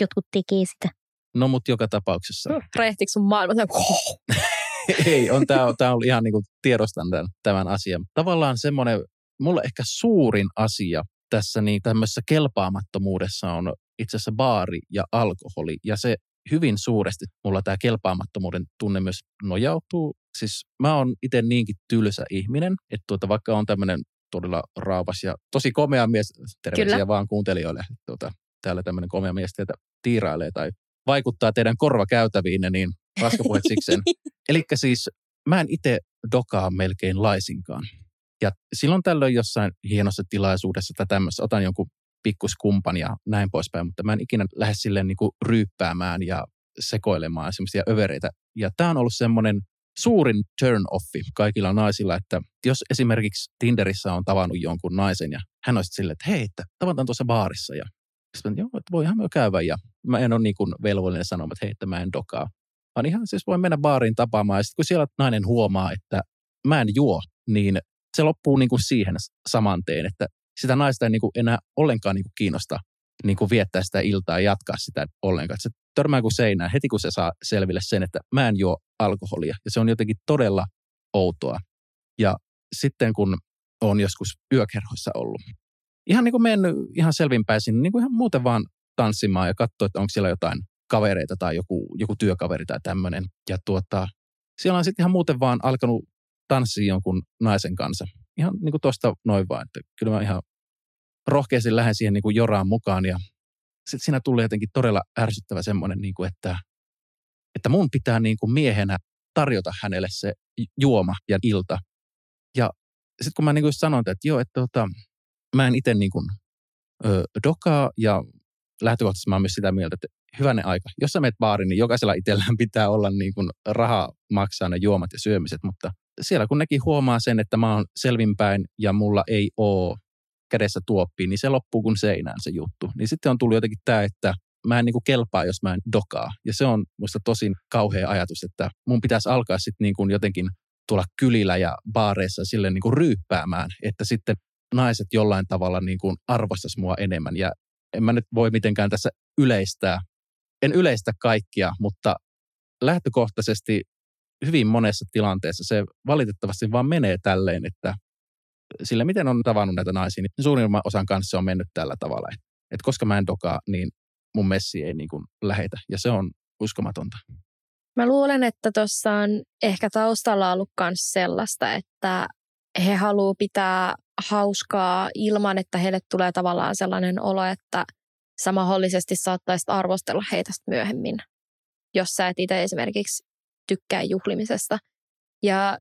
jotkut tekee sitä. No mutta joka tapauksessa. Räjähtikö sun maailma? Ei, on, tämä, on, tämä on ihan niin kuin tiedostan tämän, tämän asian. Tavallaan semmoinen, mulla ehkä suurin asia tässä niin tämmöisessä kelpaamattomuudessa on itse asiassa baari ja alkoholi. Ja se hyvin suuresti mulla tämä kelpaamattomuuden tunne myös nojautuu. Siis mä oon itse niinkin tylsä ihminen, että tuota, vaikka on tämmöinen todella raavas ja tosi komea mies, terveisiä Kyllä. vaan kuuntelijoille, tuota, täällä tämmöinen komea mies teitä tiirailee tai vaikuttaa teidän korvakäytäviin, niin raskapuhet sikseen. Eli siis mä en itse dokaa melkein laisinkaan. Ja silloin tällöin jossain hienossa tilaisuudessa tai tämmössä otan jonkun pikkuskumpan ja näin poispäin, mutta mä en ikinä lähde silleen niin kuin ryyppäämään ja sekoilemaan semmoisia övereitä. Ja tämä on ollut semmoinen suurin turn offi kaikilla naisilla, että jos esimerkiksi Tinderissä on tavannut jonkun naisen ja hän olisi silleen, että hei, että tavataan tuossa baarissa ja sitten, joo, että voihan me käydä ja mä en ole niin kuin velvollinen sanomaan, että hei, että mä en dokaa. Vaan ihan siis voi mennä baariin tapaamaan ja sitten kun siellä nainen huomaa, että mä en juo, niin se loppuu niin kuin siihen saman teen, että sitä naista ei niin kuin enää ollenkaan niin kuin kiinnosta niin kuin viettää sitä iltaa ja jatkaa sitä ollenkaan. Se törmää kuin seinään heti, kun se saa selville sen, että mä en juo alkoholia. Ja se on jotenkin todella outoa. Ja sitten kun on joskus yökerhoissa ollut, ihan niin kuin mennyt ihan selvinpäisin, niin kuin ihan muuten vaan tanssimaan ja katsoa, että onko siellä jotain kavereita tai joku, joku työkaveri tai tämmöinen. Ja tuota, siellä on sitten ihan muuten vaan alkanut tanssia jonkun naisen kanssa. Ihan niin kuin tuosta noin vaan, että kyllä mä ihan rohkeasti lähden siihen niin kuin joraan mukaan ja sitten siinä tulee jotenkin todella ärsyttävä semmoinen, niin kuin, että, että mun pitää niin kuin miehenä tarjota hänelle se juoma ja ilta. Ja sitten kun mä niin kuin sanoin, että joo, että tota, mä en itse niin kuin, ö, dokaa ja lähtökohtaisesti mä oon myös sitä mieltä, että hyvänä aika. Jos sä menet baariin, niin jokaisella itsellään pitää olla niin kuin rahaa maksaa ne juomat ja syömiset, mutta siellä kun nekin huomaa sen, että mä oon selvinpäin ja mulla ei ole kädessä tuoppiin, niin se loppuu kuin seinään se juttu. Niin sitten on tullut jotenkin tämä, että mä en niin kuin kelpaa, jos mä en dokaa. Ja se on musta tosin kauhea ajatus, että mun pitäisi alkaa sitten niin kuin jotenkin tulla kylillä ja baareissa sille niin kuin ryyppäämään, että sitten naiset jollain tavalla niin kuin arvostas mua enemmän. Ja en mä nyt voi mitenkään tässä yleistää. En yleistä kaikkia, mutta lähtökohtaisesti hyvin monessa tilanteessa se valitettavasti vaan menee tälleen, että sillä miten on tavannut näitä naisia, niin suurimman osan kanssa on mennyt tällä tavalla. Että koska mä en dokaa, niin mun messi ei niin kuin lähetä. Ja se on uskomatonta. Mä luulen, että tuossa on ehkä taustalla ollut myös sellaista, että he haluaa pitää hauskaa ilman, että heille tulee tavallaan sellainen olo, että sä mahdollisesti saattaisit arvostella heitä myöhemmin, jos sä et itse esimerkiksi tykkää juhlimisesta. Ja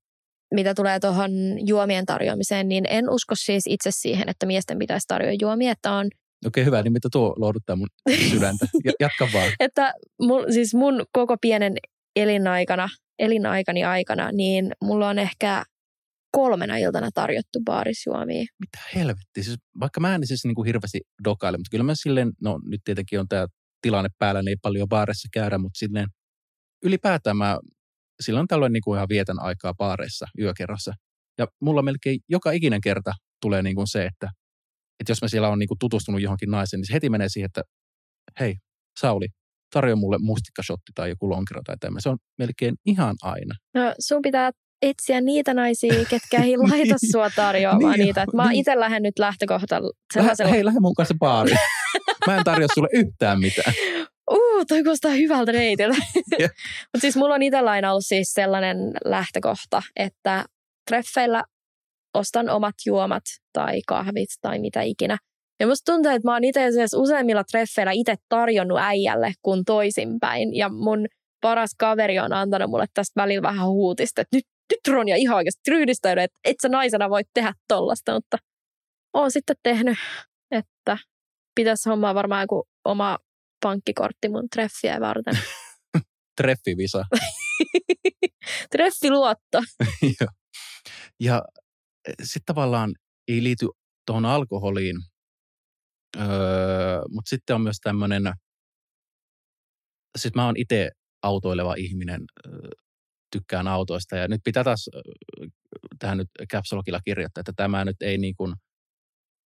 mitä tulee tuohon juomien tarjoamiseen, niin en usko siis itse siihen, että miesten pitäisi tarjoa juomia, että on Okei, hyvä. Niin mitä tuo lohduttaa mun sydäntä. Jatka vaan. että mun, siis mun koko pienen elinaikana, elinaikani aikana, niin mulla on ehkä kolmena iltana tarjottu baarisjuomia. Mitä helvetti? Siis, vaikka mä en siis niin kuin hirveästi dokaile, mutta kyllä mä silleen, no nyt tietenkin on tämä tilanne päällä, niin ei paljon baarissa käydä, mutta silleen ylipäätään mä silloin tällöin niin kuin ihan vietän aikaa baareissa yökerrassa. Ja mulla melkein joka ikinen kerta tulee niin kuin se, että, että jos mä siellä on niin kuin tutustunut johonkin naisen, niin se heti menee siihen, että hei, Sauli, tarjoa mulle mustikkashotti tai joku lonkero tai tämmöinen. Se on melkein ihan aina. No sun pitää etsiä niitä naisia, ketkä ei laita sua tarjoamaan Niin, niitä. Et mä oon niin. itse lähden nyt Lähde, sellaisella. hei, lähde mun kanssa baariin. Mä en tarjoa sulle yhtään mitään. Uu, toi kuulostaa hyvältä reitiltä. Mutta siis mulla on itsellä aina ollut siis sellainen lähtökohta, että treffeillä ostan omat juomat tai kahvit tai mitä ikinä. Ja musta tuntuu, että mä oon itse asiassa useimmilla treffeillä itse tarjonnut äijälle kuin toisinpäin. Ja mun paras kaveri on antanut mulle tästä välillä vähän huutista, että nyt, nyt Ronja ihan oikeasti ryhdistäydy, että et sä naisena voi tehdä tollasta, mutta oon sitten tehnyt, että pitäisi hommaa varmaan joku oma pankkikortti mun treffiä varten. Treffivisa. Treffiluotto. Joo. ja sitten tavallaan ei liity tuohon alkoholiin, öö, mutta sitten on myös tämmöinen, siis mä oon itse autoileva ihminen, öö, tykkään autoista ja nyt pitää taas öö, tähän nyt Capsulogilla kirjoittaa, että tämä nyt ei niin kuin,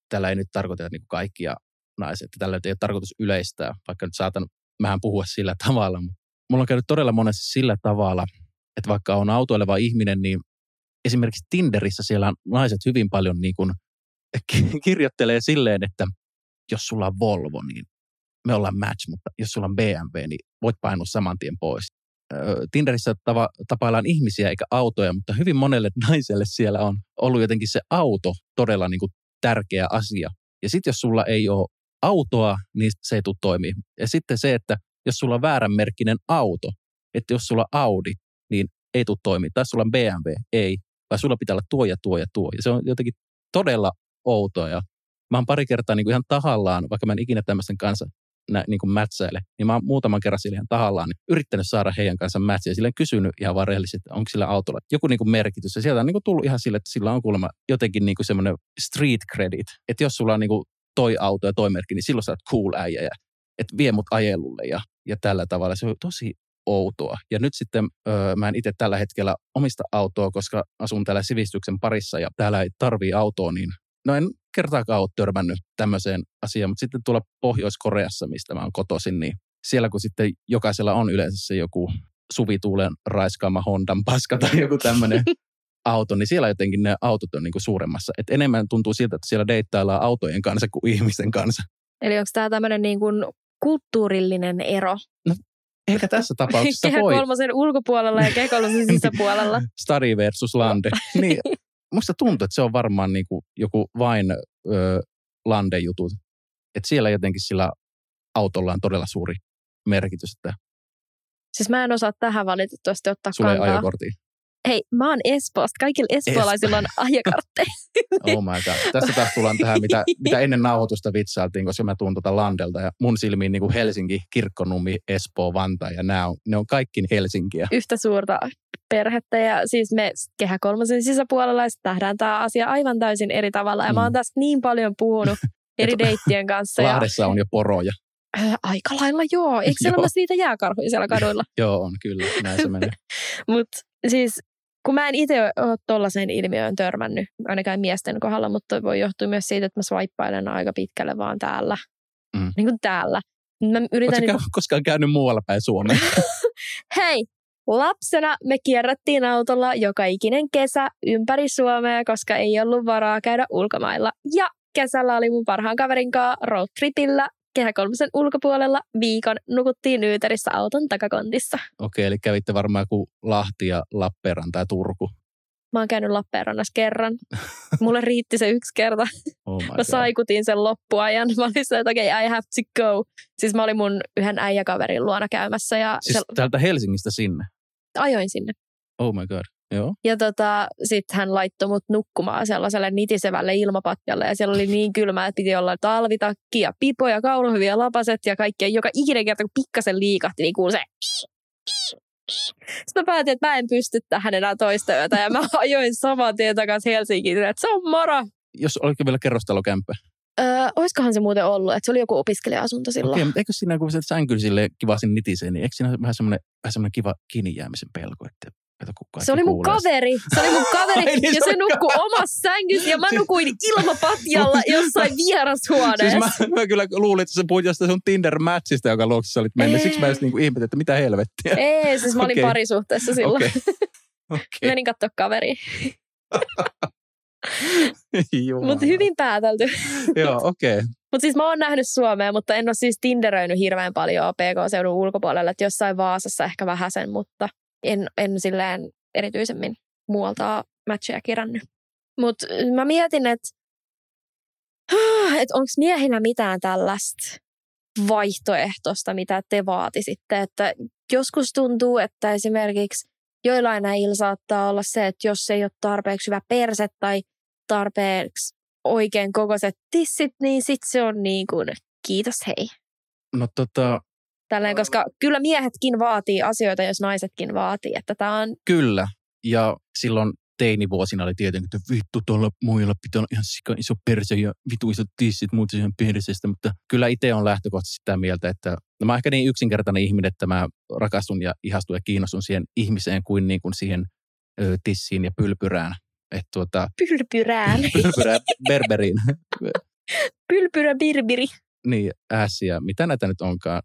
tällä ei nyt tarkoita niin kuin kaikkia naisia, että tällä ei ole tarkoitus yleistää, vaikka nyt saatan vähän puhua sillä tavalla, mulla on käynyt todella monesti sillä tavalla, että vaikka on autoileva ihminen, niin esimerkiksi Tinderissä siellä naiset hyvin paljon niin kuin ki- kirjoittelee silleen, että jos sulla on Volvo, niin me ollaan match, mutta jos sulla on BMW, niin voit painua saman tien pois. Tinderissä tava, tapaillaan ihmisiä eikä autoja, mutta hyvin monelle naiselle siellä on ollut jotenkin se auto todella niin kuin tärkeä asia. Ja sitten jos sulla ei ole autoa, niin se ei tule toimia. Ja sitten se, että jos sulla on vääränmerkkinen auto, että jos sulla on Audi, niin ei tule toimia. Tai sulla on BMW, ei. Vai sulla pitää olla tuo ja tuo ja tuo. Ja se on jotenkin todella outoa. Ja mä oon pari kertaa niin kuin ihan tahallaan, vaikka mä en ikinä tämmöisten kanssa nä, niin kuin mätsäile, niin mä oon muutaman kerran sille ihan tahallaan niin yrittänyt saada heidän kanssa mätsiä. Silleen kysynyt ihan vaan rehellisesti, että onko sillä autolla joku niin kuin merkitys. Ja sieltä on niin kuin tullut ihan sille, että sillä on kuulemma jotenkin niin kuin semmoinen street credit. Että jos sulla on niin kuin toi auto ja toi merkki, niin silloin sä oot cool äijä. Ja, että vie mut ajelulle ja, ja tällä tavalla. Se on tosi outoa. Ja nyt sitten öö, mä en itse tällä hetkellä omista autoa, koska asun täällä sivistyksen parissa ja täällä ei tarvii autoa, niin no en kertaakaan ole törmännyt tämmöiseen asiaan, mutta sitten tuolla Pohjois-Koreassa, mistä mä oon kotoisin, niin siellä kun sitten jokaisella on yleensä se joku suvituulen raiskaama Hondan paska tai joku tämmöinen auto, niin siellä jotenkin ne autot on niinku suuremmassa. Et enemmän tuntuu siltä, että siellä deittaillaan autojen kanssa kuin ihmisten kanssa. Eli onko tämä tämmöinen niin kuin kulttuurillinen ero? Eikä tässä tapauksessa Kehä voi. kolmosen ulkopuolella ja kehä kolmosen sisäpuolella. Stadi versus lande. Niin, musta tuntuu, että se on varmaan niinku joku vain ö, lande-jutut. Että siellä jotenkin sillä autolla on todella suuri merkitys, että Siis mä en osaa tähän valitettavasti ottaa sulla ei kantaa. ajokorttia. Hei, mä oon Espoosta. Kaikilla espoolaisilla on ajokartteja. Oh my god. Tässä taas tullaan tähän, mitä, mitä ennen nauhoitusta vitsailtiin, koska mä tuun tuota Landelta ja mun silmiin niin kuin Helsinki, Kirkkonummi, Espoo, Vantaa ja nämä on, ne on kaikki Helsinkiä. Yhtä suurta perhettä ja siis me kehä kolmosen sisäpuolella ja sit nähdään tämä asia aivan täysin eri tavalla. Ja mä oon Mm. tästä niin paljon puhunut eri deittien kanssa. Ja, Lahdessa on jo poroja. aika lailla joo. Eikö siellä myös niitä jääkarhuja siellä kaduilla? Joo, on kyllä. Näin se menee. Mutta siis kun mä en itse ole tuollaiseen ilmiöön törmännyt, ainakaan miesten kohdalla, mutta voi johtua myös siitä, että mä swippailen aika pitkälle vaan täällä. Mm. Niin kuin täällä. Mä yritän Oletko niin koskaan käynyt muualla päin Suomea? Hei, lapsena me kierrättiin autolla joka ikinen kesä ympäri Suomea, koska ei ollut varaa käydä ulkomailla. Ja kesällä oli mun parhaan kaverin kanssa roadtripillä Kehä kolmosen ulkopuolella viikon nukuttiin Nyyterissä auton takakontissa. Okei, eli kävitte varmaan kuin Lahti ja Lappeenranta ja Turku. Mä oon käynyt Lappeenrannassa kerran. Mulle riitti se yksi kerta. Oh Mä saikutin sen loppuajan. Mä olin se, että okei, okay, I have to go. Siis mä olin mun yhden äijäkaverin luona käymässä ja Siis se, täältä Helsingistä sinne. ajoin sinne. Oh my god. Joo. Ja tota, sitten hän laittoi mut nukkumaan sellaiselle nitisevälle ilmapatjalle ja siellä oli niin kylmä, että piti olla talvitakki ja pipo ja kauluhyviä lapaset ja kaikkea. Joka ikinen kerta, kun pikkasen liikahti, niin kuului se sitten mä päätin, että mä en pysty tähän enää toista yötä ja mä ajoin saman tien takaisin Helsinkiin, että se on moro. Jos oliko vielä kerrostalokämppä. Öö, oiskohan se muuten ollut, että se oli joku opiskelija-asunto silloin. Okei, mutta eikö siinä, kun se sänkyy sille kivasti nitisee, niin eikö siinä ole vähän semmoinen, vähän semmoinen kiva kiinni jäämisen pelko, että Kato, Se oli mun kuulee kaveri. Se oli mun kaveri Ai niin, ja se nukkui omassa sängyssä ja mä Siis- nukuin ilmapatjalla jossain vierashuoneessa. Siis mä, mä kyllä luulin, että sä puhuit jostain sun Tinder-matchista, joka luokse olit mennyt. Ei. Siksi mä just niinku ihmetin, että mitä helvettiä. Ei, siis mä olin Okei. parisuhteessa silloin. Okei. Okei. Menin katsoa kaveri. Mutta hyvin päätelty. Joo, okei. Okay. Mutta siis mä oon nähnyt Suomea, mutta en ole siis tinderöinyt hirveän paljon PK-seudun ulkopuolella. Että jossain Vaasassa ehkä vähäsen, mutta en, en silleen erityisemmin muualta matcheja kirännyt. Mutta mä mietin, että et onko miehillä mitään tällaista vaihtoehtoista, mitä te vaatisitte. Että joskus tuntuu, että esimerkiksi joillain äijillä saattaa olla se, että jos ei ole tarpeeksi hyvä perse tai tarpeeksi oikein kokoiset tissit, niin sit se on niin kuin, kiitos hei. No tota, Tälleen, koska kyllä miehetkin vaatii asioita, jos naisetkin vaatii. Että tämä on, kyllä. Ja silloin teinivuosina oli tietenkin, että vittu tuolla muilla pitää olla ihan sika iso perse ja vitu isot tissit, muuten ihan perseestä. Mutta kyllä itse on lähtökohtaisesti sitä mieltä, että no mä oon ehkä niin yksinkertainen ihminen, että mä rakastun ja ihastun ja kiinnostun siihen ihmiseen kuin, niin kuin siihen ö, tissiin ja pylpyrään. Että tuota, pylpyrään. pylpyrää berberiin. Pylpyrä birbiri. niin, ässiä, mitä näitä nyt onkaan.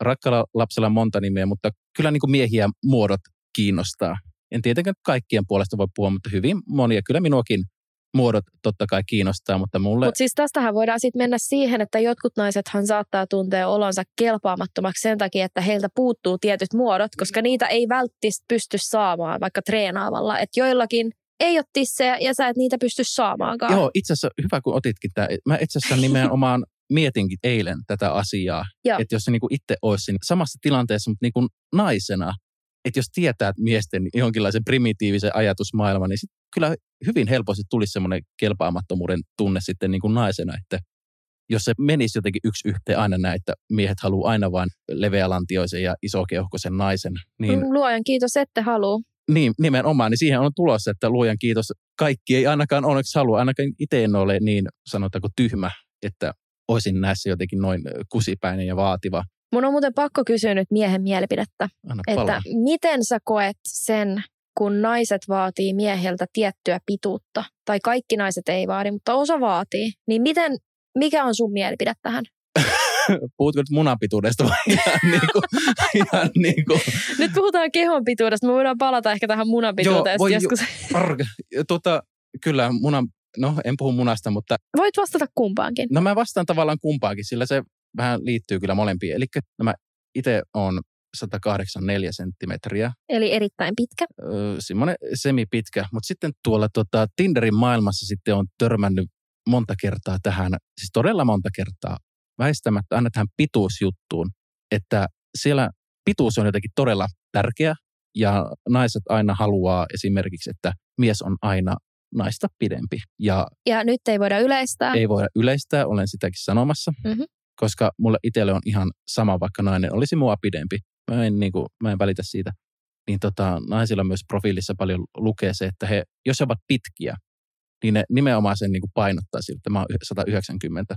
Rakkalla lapsella on monta nimeä, mutta kyllä niin kuin miehiä muodot kiinnostaa. En tietenkään kaikkien puolesta voi puhua, mutta hyvin monia. Kyllä minuakin muodot totta kai kiinnostaa, mutta mulle... Mutta siis tästähän voidaan sitten mennä siihen, että jotkut naisethan saattaa tuntea olonsa kelpaamattomaksi sen takia, että heiltä puuttuu tietyt muodot, koska niitä ei välttis pysty saamaan vaikka treenaamalla. Että joillakin ei ole tissejä ja sä et niitä pysty saamaankaan. Joo, itse asiassa hyvä kun otitkin tämä. Mä itse asiassa nimenomaan mietinkin eilen tätä asiaa. Joo. Että jos se niinku itse olisi siinä samassa tilanteessa, mutta niinku naisena, että jos tietää että miesten jonkinlaisen primitiivisen ajatusmaailman, niin sit kyllä hyvin helposti tulisi semmoinen kelpaamattomuuden tunne sitten niin kuin naisena, että jos se menisi jotenkin yksi yhteen aina näin, että miehet haluaa aina vain leveälantioisen ja isokeuhkoisen naisen, niin, Luojan kiitos, ette halua. niin nimenomaan, niin siihen on tulossa, että luojan kiitos, kaikki ei ainakaan onneksi halua, ainakaan itse en ole niin sanotaanko tyhmä, että olisin näissä jotenkin noin kusipäinen ja vaativa. Mun on muuten pakko kysyä nyt miehen mielipidettä, Anna että palaa. miten sä koet sen, kun naiset vaatii miehiltä tiettyä pituutta, tai kaikki naiset ei vaadi, mutta osa vaatii, niin miten, mikä on sun mielipide tähän? Puhutko nyt munapituudesta vai ihan niin kuin, ihan niin kuin Nyt puhutaan kehon pituudesta, me voidaan palata ehkä tähän munapituuteen Joo, voi joskus. arg. Tota, kyllä munan, no en puhu munasta, mutta Voit vastata kumpaankin. no mä vastaan tavallaan kumpaakin, sillä se vähän liittyy kyllä molempiin. Eli mä itse on 184 senttimetriä, Eli erittäin pitkä. öö, semmoinen semipitkä, mutta sitten tuolla tota, Tinderin maailmassa sitten on törmännyt monta kertaa tähän, siis todella monta kertaa, väistämättä aina tähän pituusjuttuun, että siellä pituus on jotenkin todella tärkeä ja naiset aina haluaa esimerkiksi, että mies on aina naista pidempi ja Ja nyt ei voida yleistää. ei voida yleistää, olen sitäkin sanomassa, Mhm. koska mulle itselle on ihan sama, vaikka nainen olisi mua pidempi. Mä en, niin kuin, mä en välitä siitä. Niin tota, naisilla myös profiilissa paljon lukee se, että he, jos he ovat pitkiä, niin ne nimenomaan sen niin kuin painottaa siltä, että mä oon 190.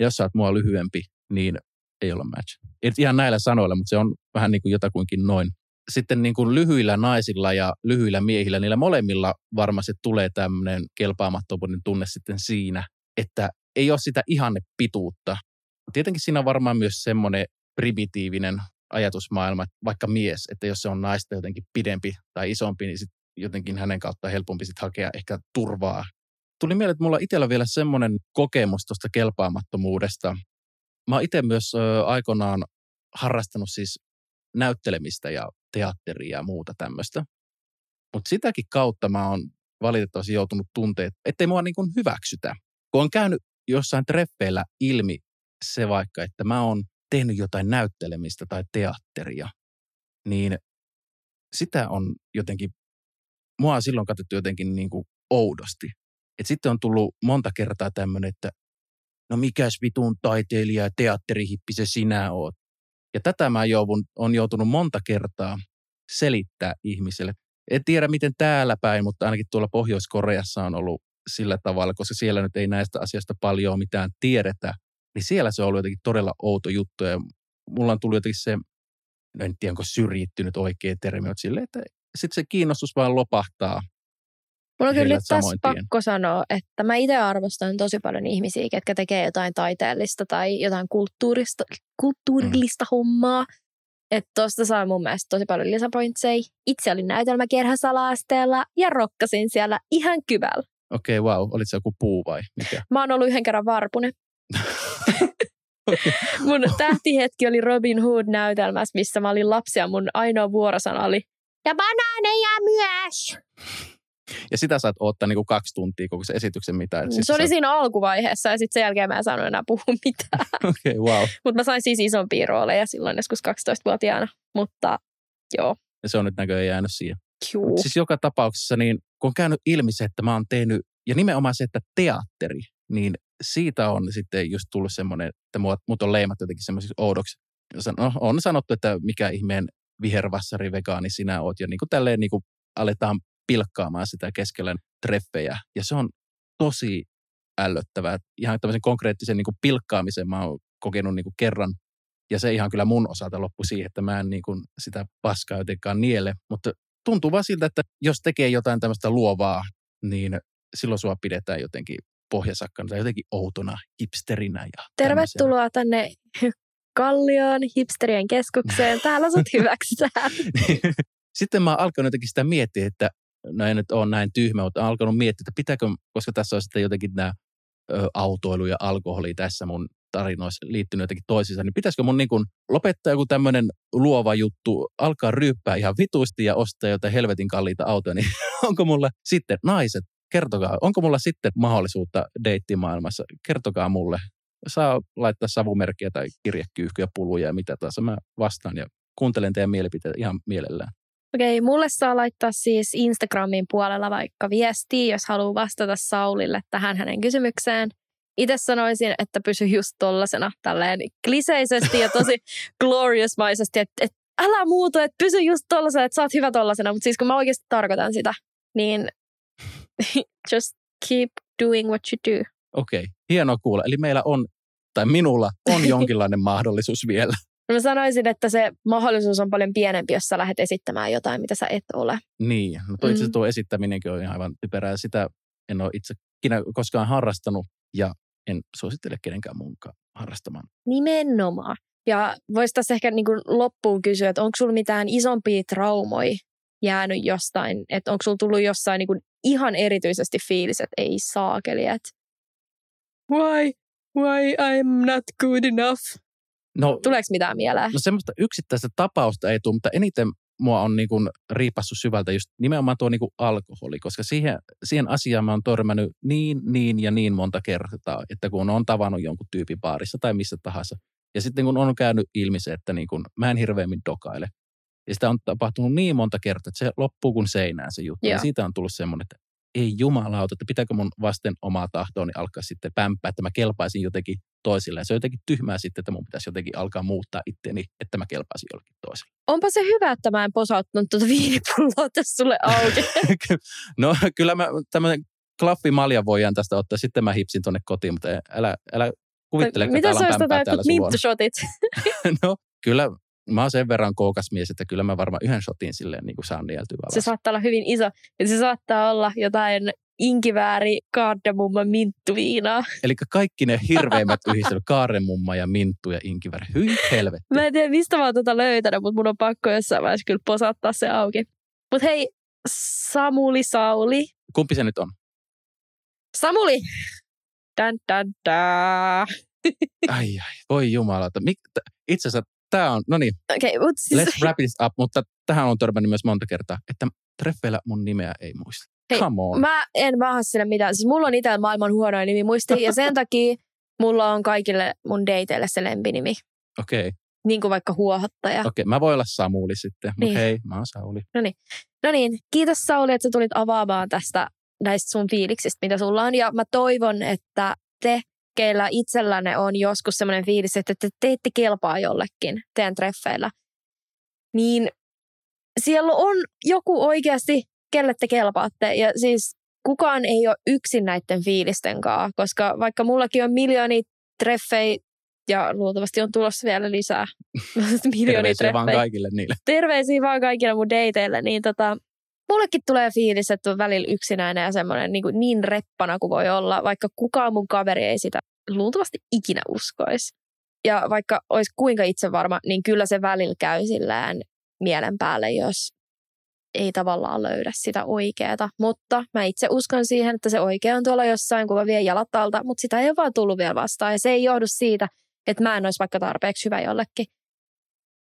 Ja jos sä oot mua lyhyempi, niin ei olla match. Nyt ihan näillä sanoilla, mutta se on vähän niin kuin jotakuinkin noin. Sitten niin kuin lyhyillä naisilla ja lyhyillä miehillä, niillä molemmilla varmasti tulee tämmöinen kelpaamattomuuden tunne sitten siinä, että ei ole sitä ihanne pituutta. Tietenkin siinä on varmaan myös semmoinen primitiivinen ajatusmaailma, että vaikka mies, että jos se on naista jotenkin pidempi tai isompi, niin sit jotenkin hänen kautta helpompi sit hakea ehkä turvaa. Tuli mieleen, että mulla itsellä vielä semmoinen kokemus tuosta kelpaamattomuudesta. Mä itse myös aikoinaan harrastanut siis näyttelemistä ja teatteria ja muuta tämmöistä. Mutta sitäkin kautta mä oon valitettavasti joutunut tunteet, ettei mua niin hyväksytä. Kun on käynyt jossain treffeillä ilmi se vaikka, että mä oon tehnyt jotain näyttelemistä tai teatteria, niin sitä on jotenkin, mua on silloin katsottu jotenkin niin kuin oudosti. Et sitten on tullut monta kertaa tämmöinen, että no mikäs vitun taiteilija ja teatterihippi se sinä oot. Ja tätä mä joudun, on joutunut monta kertaa selittää ihmiselle. En tiedä miten täällä päin, mutta ainakin tuolla Pohjois-Koreassa on ollut sillä tavalla, koska siellä nyt ei näistä asioista paljon mitään tiedetä. Niin siellä se on ollut jotenkin todella outo juttu ja mulla on tullut jotenkin se, en tiedä onko syrjittynyt oikea termi, mutta silleen, että sitten se kiinnostus vaan lopahtaa. Mulla on kyllä nyt tässä tien. pakko sanoa, että mä itse arvostan tosi paljon ihmisiä, ketkä tekee jotain taiteellista tai jotain kulttuurista, kulttuurillista mm. hommaa. Että tosta saa mun mielestä tosi paljon lisäpointseja. Itse olin näytelmäkerhässä ala-asteella ja rokkasin siellä ihan kyvällä. Okei, okay, wow. Olit se joku puu vai mikä? Mä oon ollut yhden kerran varpunen. mun tähtihetki oli Robin Hood-näytelmässä, missä mä olin lapsi ja mun ainoa vuorosana oli ja banaaneja myös. Ja sitä saat odottaa niin kuin kaksi tuntia koko se esityksen mitään. se oli siinä alkuvaiheessa ja sitten sen jälkeen mä en saanut enää puhua mitään. Okei, okay, wow. Mutta mä sain siis isompia rooleja silloin joskus 12-vuotiaana. Mutta joo. Ja se on nyt näköjään jäänyt siihen. Juu. Mut Siis joka tapauksessa, niin kun on käynyt ilmi se, että mä oon tehnyt, ja nimenomaan se, että teatteri, niin siitä on sitten just tullut semmoinen, että mut, mut on leimattu jotenkin semmoisiksi oudoksi. No, on sanottu, että mikä ihmeen vihervassari vegaani sinä oot, ja niin kuin tälleen niin kuin aletaan pilkkaamaan sitä keskellä treffejä, ja se on tosi ällöttävää. Ihan tämmöisen konkreettisen niin kuin pilkkaamisen mä oon kokenut niin kuin kerran, ja se ihan kyllä mun osalta loppui siihen, että mä en niin kuin sitä paskaa jotenkaan niele, mutta tuntuu vaan siltä, että jos tekee jotain tämmöistä luovaa, niin silloin sua pidetään jotenkin pohjasakkana tai jotenkin outona hipsterinä. Ja Tervetuloa tänne Kallioon, hipsterien keskukseen. Täällä sut hyväksytään. Sitten mä oon alkanut jotenkin sitä miettiä, että no ei nyt ole näin tyhmä, mutta oon alkanut miettiä, että pitääkö, koska tässä on sitten jotenkin nämä autoilu ja alkoholi tässä mun tarinoissa liittynyt jotenkin toisiinsa, niin pitäisikö mun niin kuin lopettaa joku tämmöinen luova juttu, alkaa ryyppää ihan vitusti ja ostaa jotain helvetin kalliita autoja, niin onko mulla sitten naiset, kertokaa, onko mulla sitten mahdollisuutta deittimaailmassa, kertokaa mulle. Saa laittaa savumerkkiä tai kirjekyyhkyjä, puluja ja mitä taas. Mä vastaan ja kuuntelen teidän mielipiteitä ihan mielellään. Okei, mulle saa laittaa siis Instagramin puolella vaikka viestiä, jos haluaa vastata Saulille tähän hänen kysymykseen. Itse sanoisin, että pysy just tollasena tälleen kliseisesti ja tosi gloriousmaisesti, että, että älä muutu, että pysy just tollasena, että sä oot hyvä tollasena. Mutta siis kun mä oikeasti tarkoitan sitä, niin just keep doing what you do. Okei, hienoa kuulla. Eli meillä on, tai minulla on jonkinlainen mahdollisuus vielä. No mä sanoisin, että se mahdollisuus on paljon pienempi, jos sä lähdet esittämään jotain, mitä sä et ole. Niin, no tuo itse asiassa Mm. tuo esittäminenkin on ihan aivan typerää. Sitä en ole itse koskaan harrastanut ja en suosittele kenenkään muunkaan harrastamaan. Nimenomaan. Ja voisi tässä ehkä niin kuin loppuun kysyä, että onko sulla mitään isompia traumoja jäänyt jostain, että onko sulla tullut jossain niin kuin ihan erityisesti fiilis, että ei saakeli, että why, why I'm not good enough? No, Tuleeko mitään mieleen? no semmoista yksittäistä tapausta ei tule, mutta eniten mua on niin kuin riipassut syvältä just nimenomaan tuo niin kuin alkoholi, koska siihen, siihen asiaan mä oon törmännyt niin, niin ja niin monta kertaa, että kun on tavannut jonkun tyypin baarissa tai missä tahansa, ja sitten kun on käynyt ilmi se, että niin kuin, mä en hirveämmin dokaile, ja sitä on tapahtunut niin monta kertaa, että se loppuu kuin seinään se juttu, ja Joo. siitä on tullut semmoinen, että ei jumalauta, että pitääkö mun vasten omaa tahtooni alkaa sitten pämpää, että mä kelpaisin jotenkin toisille. Ja se on jotenkin tyhmää sitten, että mun pitäisi jotenkin alkaa muuttaa itteeni, että mä kelpaisin jollekin toiselle. Onpa se hyvä, että mä en posauttanut tuota viinipulloa tässä sulle auki. no kyllä mä tämmöinen klaffimalja voidaan tästä ottaa, sitten mä hipsin tonne kotiin, mutta älä, älä kuvittele, että Mitä täällä se on olisi pämpää jotkut täällä sun luona. minttushotit? No kyllä mä oon sen verran kookas mies, että kyllä mä varmaan yhden shotin silleen niin kuin saan nieltyä. Se saattaa olla hyvin iso. Ja se saattaa olla jotain inkivääri, kaardemumma, minttuviinaa. Eli kaikki ne hirveimmät yhdistelyt, kaaremumma ja minttu ja inkiväri, hyi helvetti. Mä en tiedä, mistä mä oon tota löytänyt, mutta mun on pakko jossain vaiheessa kyllä posattaa se auki. Mutta hei, Samuli Sauli. Kumpi se nyt on? Samuli! Dan, dan, dan. Ai ai, voi. Mik, t- itse asiassa tämä on, no niin, okay, siis... let's wrap this up, mutta tähän on törmännyt myös monta kertaa, että treffeillä mun nimeä ei muista. Hei, Come on. Mä en vaha sille mitään. Siis mulla on itsellä maailman huonoin nimi muisti ja sen takia mulla on kaikille mun dateille se lempinimi. Okei, okay, Niin kuin vaikka huohottaja. okei. Okay. Mä voin olla Samuli sitten, mutta Niin. hei, mä oon Sauli. No niin, kiitos Sauli, että sä tulit avaamaan tästä näistä sun fiiliksistä, mitä sulla on. Ja mä toivon, että te, keillä itsellänne on joskus semmoinen fiilis, että te teette kelpaa jollekin teidän treffeillä, niin siellä on joku oikeasti, kelle te kelpaatte. Ja siis kukaan ei ole yksin näiden fiilisten kanssa, koska vaikka mullakin on miljoonia treffejä, ja luultavasti on tulossa vielä lisää miljoonia Terveisiä vaan treffejä kaikille niille. terveisiä vaan kaikille mun dateille, niin tota, mullekin tulee fiilis, että on välillä yksinäinen ja semmoinen niin, niin reppana kuin voi olla, vaikka kukaan mun kaveri ei sitä luultavasti ikinä uskoisi. Ja vaikka olisi kuinka itse varma, niin kyllä se välillä käy sillään mielen päälle, jos ei tavallaan löydä sitä oikeaa. Mutta mä itse uskon siihen, että se oikea on tuolla jossain, kun mä vien jalat alta, mutta sitä ei ole vaan tullut vielä vastaan. Ja se ei johdu siitä, että mä en olisi vaikka tarpeeksi hyvä jollekin.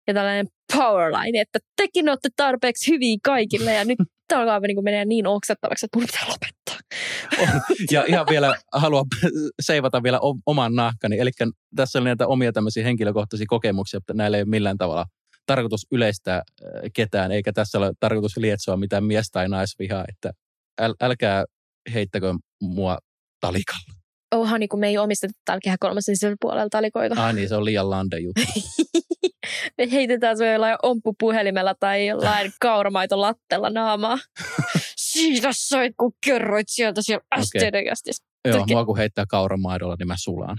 Ja tällainen powerline, että tekin olette tarpeeksi hyviä kaikille ja nyt tämä alkaa niin menee niin oksettavaksi, että mun pitää lopettaa. On. Ja ihan vielä haluan seivata vielä oman nahkani. Eli tässä on näitä omia tämmöisiä henkilökohtaisia kokemuksia, että näillä ei ole millään tavalla tarkoitus yleistää äh, ketään, eikä tässä ole tarkoitus lietsoa mitään mies- tai naisvihaa, että äl, älkää heittäkö mua talikalla. Oha, niin kuin me ei omisteta täällä kehä kolmasen puolella talikoita. Ah niin, se on liian lande juttu. me heitetään se jollain omppupuhelimella tai jollain kauramaito lattella naamaa. Siitä soit, kun kerroit sieltä siellä okay. Joo, mua kun heittää kauramaidolla, niin mä sulaan.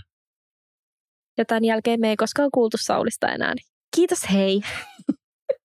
Ja tämän jälkeen me ei koskaan kuultu Saulista enää. Niin kiitos hei.